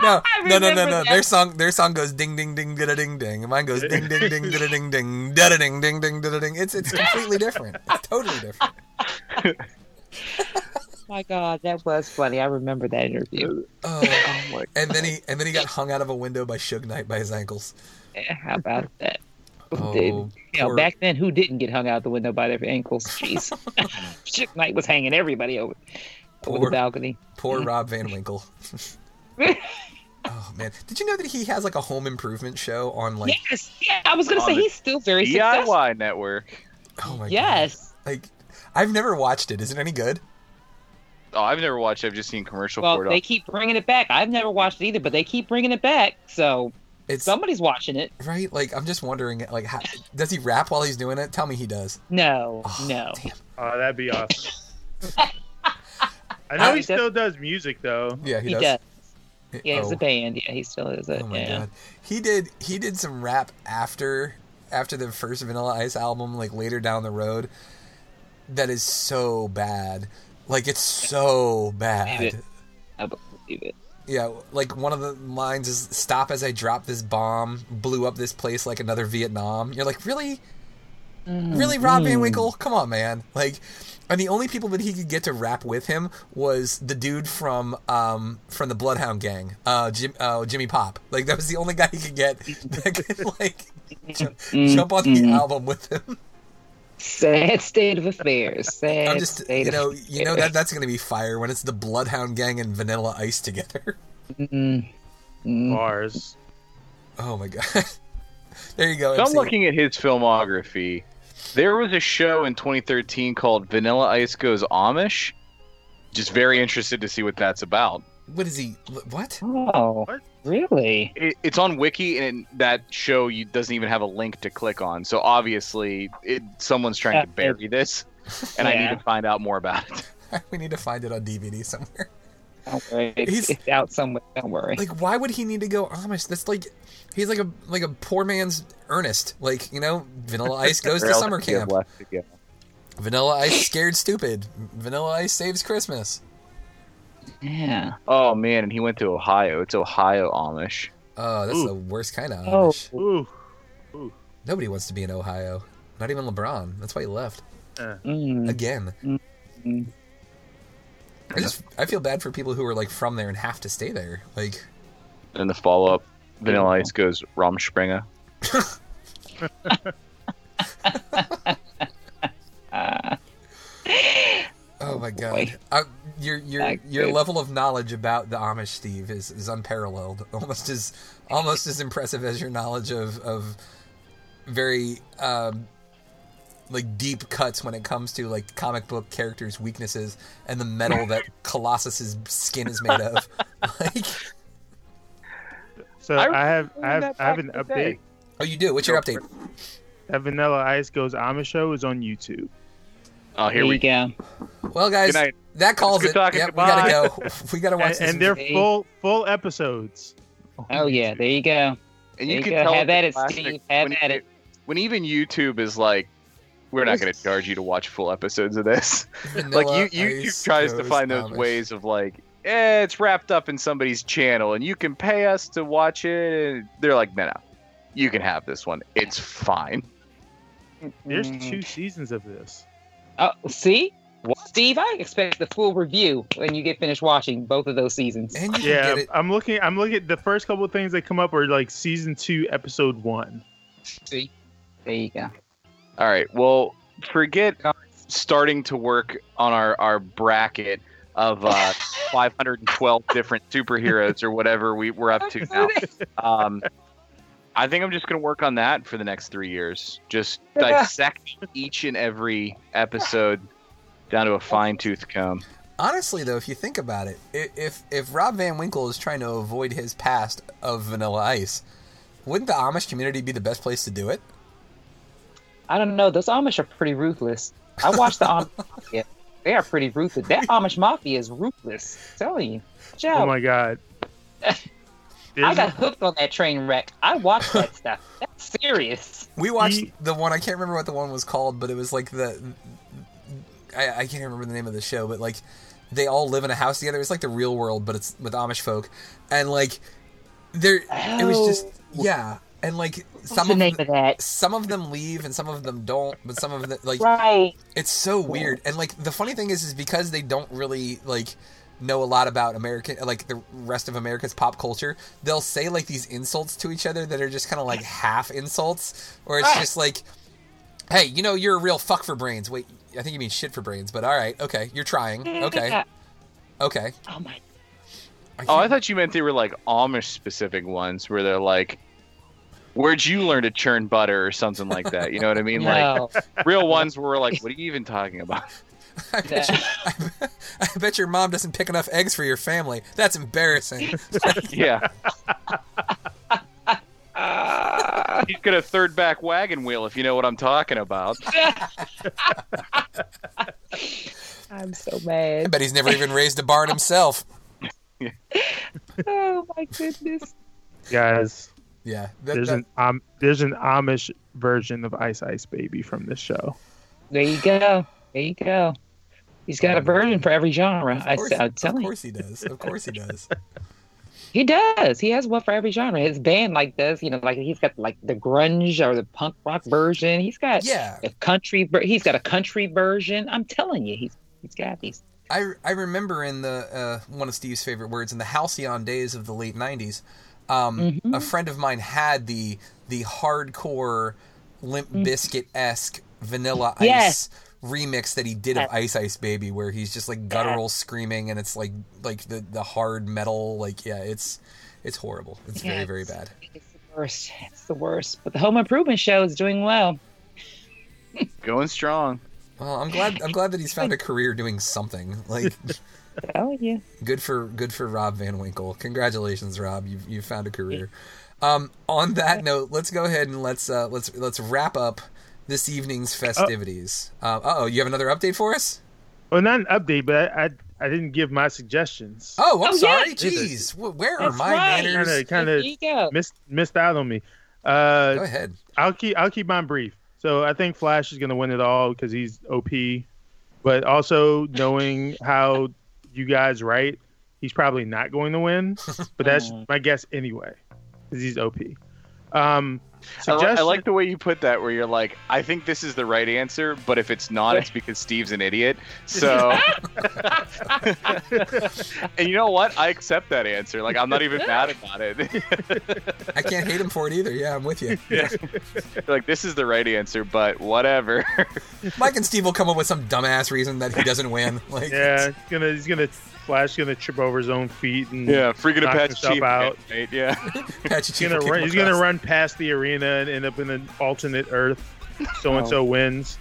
No, no, no, no, no. that. Their song, their song goes ding, ding, ding, da ding, ding. And mine goes ding, ding, ding, da ding, ding, da ding, ding, ding, da ding. It's it's completely different. It's totally different. [LAUGHS] My God, that was funny. I remember that interview. Oh, oh and then he and then he got hung out of a window by Suge Knight by his ankles. Yeah, How about that? Oh, you know, poor- back then, who didn't get hung out the window by their ankles? Jeez, [LAUGHS] Suge Knight was hanging everybody over over Poor- the balcony. Poor mm-hmm. Rob Van Winkle. [LAUGHS] oh man, did you know that he has like a home improvement show on like? yes, yeah, I was gonna say he's still very successful. DIY network. Oh my god. Yes. god! Like, I've never watched it. Is it any good? Oh, I've never watched. it. I've just seen commercial Well, for it. they keep bringing it back. I've never watched it either, but they keep bringing it back. So it's, somebody's watching it. Right? Like, I'm just wondering, like, how, does he rap while he's doing it? Tell me he does. No, oh, no. Oh, that'd be awesome. [LAUGHS] I know he still does music though. Yeah, he, He does. does. Yeah, he's Oh. a band. Yeah, he still is it. Oh my yeah. god, he did he did some rap after after the first Vanilla Ice album, like later down the road. That is so bad. Like it's so bad. I believe it. Yeah, like one of the lines is "Stop as I drop this bomb, blew up this place like another Vietnam." You're like, really, really, Rob Van Mm. Winkle? Come on, man! Like, and the only people that he could get to rap with him was the dude from um from the Bloodhound Gang, uh, Jim, uh Jimmy Pop. Like that was the only guy he could get that could [LAUGHS] like jump, jump on the Mm. album with him. Sad state of affairs. [LAUGHS] Sad I'm just, state you know, of you know that that's gonna be fire when it's the Bloodhound Gang and Vanilla Ice together. [LAUGHS] Mm. Bars. Oh my god! there you go. So I'm looking at his filmography. There was a show in 2013 called Vanilla Ice Goes Amish. Just very interested to see what that's about. What is he? What? Oh, really? It, it's on Wiki, and that show you, doesn't even have a link to click on. So obviously, it, someone's trying Yeah, to bury this, and I need to find out more about it. [LAUGHS] we need to find it on DVD somewhere. Don't worry. It's, He's- it's out somewhere. Don't worry. Like, why would he need to go Amish? That's like, he's like a like a poor man's Ernest. Like, you know, Vanilla [LAUGHS] Ice goes to summer does he have camp. to? Vanilla Ice scared stupid. Vanilla Ice saves Christmas. Yeah. Oh man, and he went to Ohio. It's Ohio Amish. Oh, that's Ooh. the worst kind of Oh. Amish. Ooh. Nobody wants to be in Ohio. Not even LeBron. That's why he left Mm. again. Mm. I just I feel bad for people who are like from there and have to stay there. Like, And the follow up, Vanilla Ice goes Rumspringa. [LAUGHS] Uh, oh my god, uh, your your Not your good. level of knowledge about the Amish, Steve, is, is unparalleled. [LAUGHS] Almost as almost as impressive as your knowledge of of very um, like deep cuts when it comes to like comic book characters' weaknesses and the metal that [LAUGHS] Colossus's skin is made of. [LAUGHS] like, So I, have I have I have an update. oh, you do. What's your update? That Vanilla Ice Goes Amish show is on YouTube. Oh, here there we go. Well, guys, Good night. that calls It's it. good talking. Yep, we gotta go. [LAUGHS] We gotta watch And, this. and they're Hey. full full episodes. Oh yeah, there you go. And There you you can go. tell Have the at it, Steve. Have when, at it. when even YouTube is like, we're not going to charge you to watch full episodes of this. [LAUGHS] like Vanilla you, you, Ice tries to find those ways of like, eh, it's wrapped up in somebody's channel, and you can pay us to watch it. And they're like, no, no, you can have this one. It's fine. There's Mm. two seasons of this. Oh, see, Steve, I expect the full review when you get finished watching both of those seasons. And you Yeah, get it. I'm looking. I'm looking at the first couple of things that come up are like season two, episode one. See, there you go. All right. Well, forget starting to work on our, our bracket of uh, [LAUGHS] 512 different superheroes or whatever we, we're up to now. Um, I think I'm just going to work on that for the next three years. Just [LAUGHS] dissect each and every episode down to a fine tooth comb. Honestly, though, if you think about it, if if Rob Van Winkle is trying to avoid his past of Vanilla Ice, wouldn't the Amish community be the best place to do it? I don't know. Those Amish are pretty ruthless. I watched the Amish [LAUGHS] Mafia. They are pretty ruthless. That Amish Mafia is ruthless. I'm telling you. Good Oh my god. [LAUGHS] I got hooked on that train wreck. I watched that stuff. That's serious. We watched the one I can't remember what the one was called, but it was like the I, I can't remember the name of the show, but like they all live in a house together. It's like the real world, but it's with Amish folk, and like there oh. it was just oh. yeah, and like some the of name the- of that? some of them leave and some of them don't, but some of them like Right. it's so weird. And like the funny thing is, is because they don't really like know a lot about American, like the rest of America's pop culture. They'll say like these insults to each other that are just kind of like half insults, or it's just like, "Hey, you know, you're a real fuck for brains." Wait, I think you mean shit for brains, but all right, okay, you're trying. Okay, okay. Oh my. Oh, I thought you meant they were like Amish specific ones where they're like, "Where'd you learn to churn butter?" or something like that. You know what I mean? No. Like real ones where we're like, "What are you even talking about?" [LAUGHS] I bet, you, I bet your mom doesn't pick enough eggs for your family. That's embarrassing. [LAUGHS] yeah. He's got a third back wagon wheel, if you know what I'm talking about. [LAUGHS] I'm so mad. I mad. bet he's never even raised a barn himself. Oh my goodness. Guys, Yeah, that- there's that- an um, there's an Amish version of Ice Ice Baby from this show. There you go. There you go. He's got a version for every genre. I, Of course, I'm telling you. Of course he does. Of course he does. [LAUGHS] [LAUGHS] He does. He has one for every genre. His band like does, you know, like he's got like the grunge or the punk rock version. He's got Yeah. a country. He's got a country version. I'm telling you, he's he's got these. I, I remember in the uh, one of Steve's favorite words in the halcyon days of the late '90s, um, Mm-hmm. a friend of mine had the the hardcore Limp Bizkit esque Vanilla Ice Mm. Yes. remix that he did of Ice Ice Baby, where he's just like guttural screaming and it's like like the the hard metal like yeah it's it's horrible. It's very very it's- bad. It's the worst. It's the worst. But the Home Improvement Show is doing well. Going strong. Well, I'm glad I'm glad that he's found a career doing something like. [LAUGHS] Oh yeah. Good for good for Rob Van Winkle. Congratulations, Rob. You've you found a career. Um, on that note, let's go ahead and let's uh, let's let's wrap up this evening's festivities. Uh oh, you have another update for us? Well, not an update, but I I, I didn't give my suggestions. Oh, I'm Oh, yeah. sorry. Jeez, Wh- where are my right. manners? kind of kind There of you go. missed missed out on me. Uh, Go ahead. I'll keep I'll keep mine brief. So I think Flash is going to win it all because he's OP, but also knowing how you guys right, he's probably not going to win. But that's [LAUGHS] my guess anyway, because he's OP. Um, I, I like the way you put that, where you're like, I think this is the right answer, but if it's not, it's because Steve's an idiot. So, [LAUGHS] and you know what? I accept that answer. Like, I'm not even mad about it. [LAUGHS] I can't hate him for it either. Yeah, I'm with you. [LAUGHS] like, this is the right answer, but whatever. Mike and Steve will come up with some dumbass reason that he doesn't win. Like, yeah, he's gonna he's gonna Flash gonna trip over his own feet and yeah, freaking knock Apache himself Chief out. mate. Yeah. [LAUGHS] Patchy He's Chief gonna run, he's gonna run past the arena and end up in an alternate Earth. So and so wins.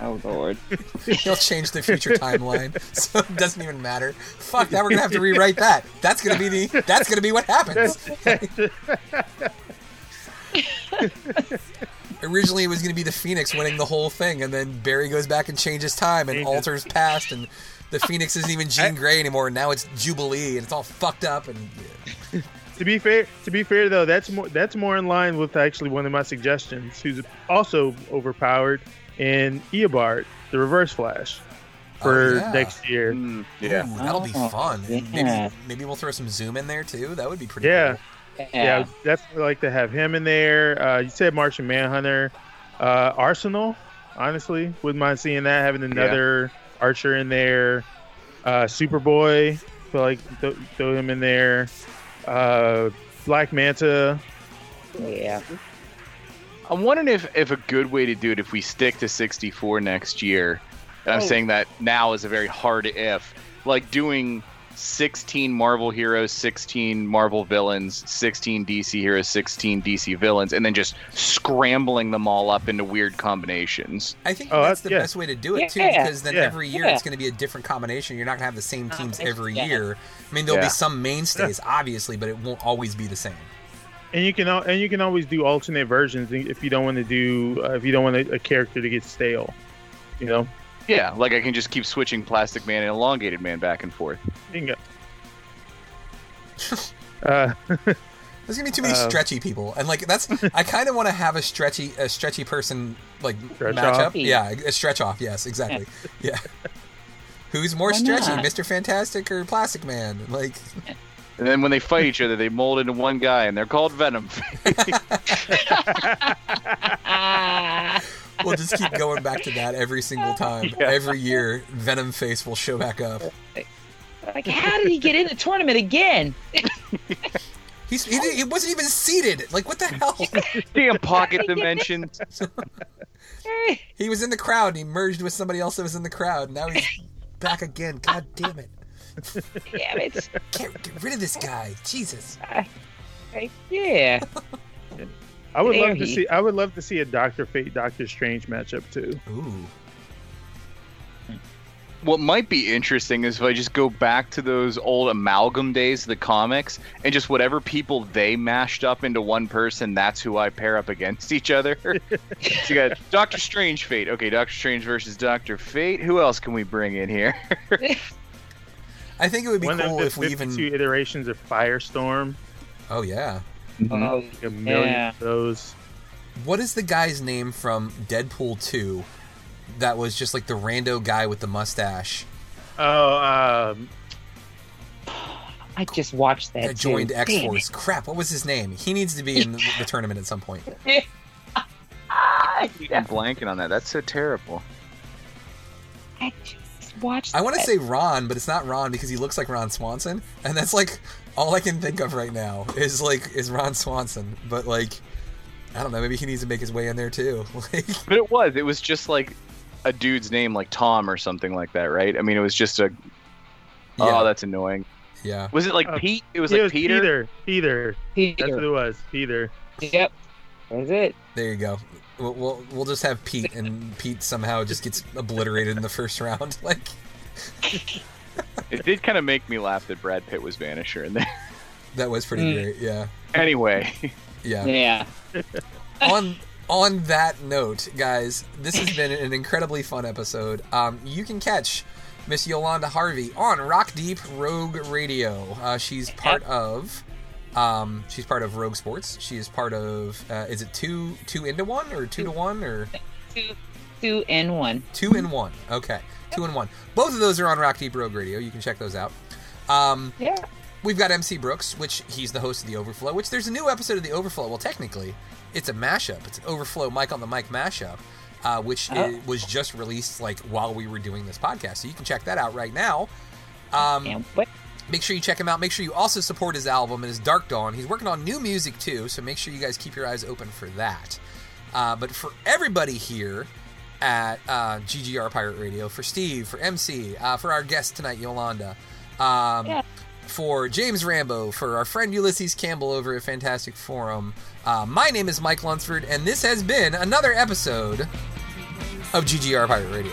Oh lord. [LAUGHS] He'll change the future timeline, [LAUGHS] so it doesn't even matter. Fuck, that. we're gonna have to rewrite that. That's gonna be the. That's gonna be what happens. Originally, it was gonna be the Phoenix winning the whole thing, and then Barry goes back and changes time and Changes. alters past, and the Phoenix isn't even Jean [LAUGHS] Grey anymore. and Now it's Jubilee, and it's all fucked up. And [LAUGHS] To be fair, to be fair though, that's more that's more in line with actually one of my suggestions, who's also overpowered, and Eobard, the Reverse Flash, for Oh, yeah. next year. Mm, yeah. Ooh, that'll be Oh, fun. Yeah. Maybe maybe we'll throw some zoom in there too. That would be pretty. Yeah, cool. yeah, definitely like to have him in there. Uh, you said Martian Manhunter, uh, Arsenal. Honestly, wouldn't mind seeing that. Having another Archer in there. Uh, Superboy, feel like th- throw him in there. Uh, Black Manta. Yeah. I'm wondering if, if a good way to do it, if we stick to 64 next year, and I'm Oh. saying that now is a very hard if, like doing 16 Marvel heroes, 16 Marvel villains, 16 DC heroes, 16 DC villains, and then just scrambling them all up into weird combinations. I think Oh, that's that's- the yeah. best way to do it too, Yeah, because then yeah, every year yeah. it's going to be a different combination. You're not going to have the same teams Oh, every yeah. year. I mean, there'll Yeah. be some mainstays, [LAUGHS] obviously, but it won't always be the same. And you can and you can always do alternate versions if you don't want to do uh, if you don't want a, a character to get stale. You know, Yeah, like I can just keep switching Plastic Man and Elongated Man back and forth. Bingo. [LAUGHS] uh, [LAUGHS] There's gonna be too many Uh, stretchy people, and like that's I kind of want to have a stretchy a stretchy person like Stretch matchup. off? Yeah, a stretch off. Yes, exactly. [LAUGHS] Yeah. Who's more Why stretchy, not? Mr. Fantastic or Plastic Man? Like, And then when they fight each other, they mold into one guy, and they're called Venom. We'll just keep going back to that every single time. Yeah. Every year, Venom Face will show back up. Like, how did he get in the tournament again? He's he, he wasn't even seated. Like, what the hell? [LAUGHS] Damn pocket dimensions. He was in the crowd. and He merged with somebody else that was in the crowd. Now he's back again. God damn it! Damn it. Get, get rid of this guy. Jesus. Like, yeah. I would There love to see. I would love to see a Doctor Fate Doctor Strange matchup too. Ooh. What might be interesting is if I just go back to those old amalgam days of the comics and just whatever people they mashed up into one person, that's who I pair up against [LAUGHS] each other. [LAUGHS] so you got Doctor Strange Fate. Okay, Doctor Strange versus Doctor Fate. Who else can we bring in here? [LAUGHS] I think it would be One cool if we even. two iterations of Firestorm. Oh yeah. Oh, Like a million yeah. of those. What is the guy's name from Deadpool 2 that was just like the rando guy with the mustache Oh, um, I just watched that. that joined. X Force. Crap, what was his name? He needs to be in the, the tournament at some point. [LAUGHS] it. I'm blanking on that. That's so terrible. I just watched. I want to say Ron, but it's not Ron because he looks like Ron Swanson, and that's like all I can think of right now is like is Ron Swanson. But like, I don't know, maybe he needs to make his way in there too. [LAUGHS] Like, But it was. It was just like a dude's name, like Tom or something like that, right? I mean, it was just a. Yeah. Oh, that's annoying. yeah, Was it like Uh, Pete? It was it like was Peter. Peter. Peter. That's what it was. Peter. Yep. That's it. there you go. We'll, we'll we'll just have Pete, and Pete somehow just gets obliterated in the first round. [LAUGHS] Like, It did kind of make me laugh that Brad Pitt was Vanisher in there. that was pretty Mm. great. Yeah, anyway, yeah. Yeah. [LAUGHS] on on that note, guys, this has been an incredibly fun episode. Um, you can catch Miss Yolanda Harvey on Rock Deep Rogue Radio. Uh, she's part of. Um, she's part of Rogue Sports. She is part of. Uh, is it two two into one or two to one or Two, two in one. two in one? Okay, two in one. Both of those are on Rock Deep Rogue Radio. You can check those out. Um, Yeah. We've got MC Brooks, which he's the host of The Overflow, which there's a new episode of The Overflow. Well, technically, it's a mashup. It's an Overflow Mike on the Mic mashup, uh, which Oh. was just released like while we were doing this podcast. So you can check that out right now. Um, And what? Make sure you check him out. Make sure you also support his album and his Dark Dawn. He's working on new music too, so make sure you guys keep your eyes open for that. Uh, but for everybody here at uh, GGR Pirate Radio, for Steve, for MC, uh, for our guest tonight, Yolanda, um, Yeah. for James Rambo, for our friend Ulysses Campbell over at Fantastic Forum, uh, my name is Mike Lunsford, and this has been another episode of GGR Pirate Radio.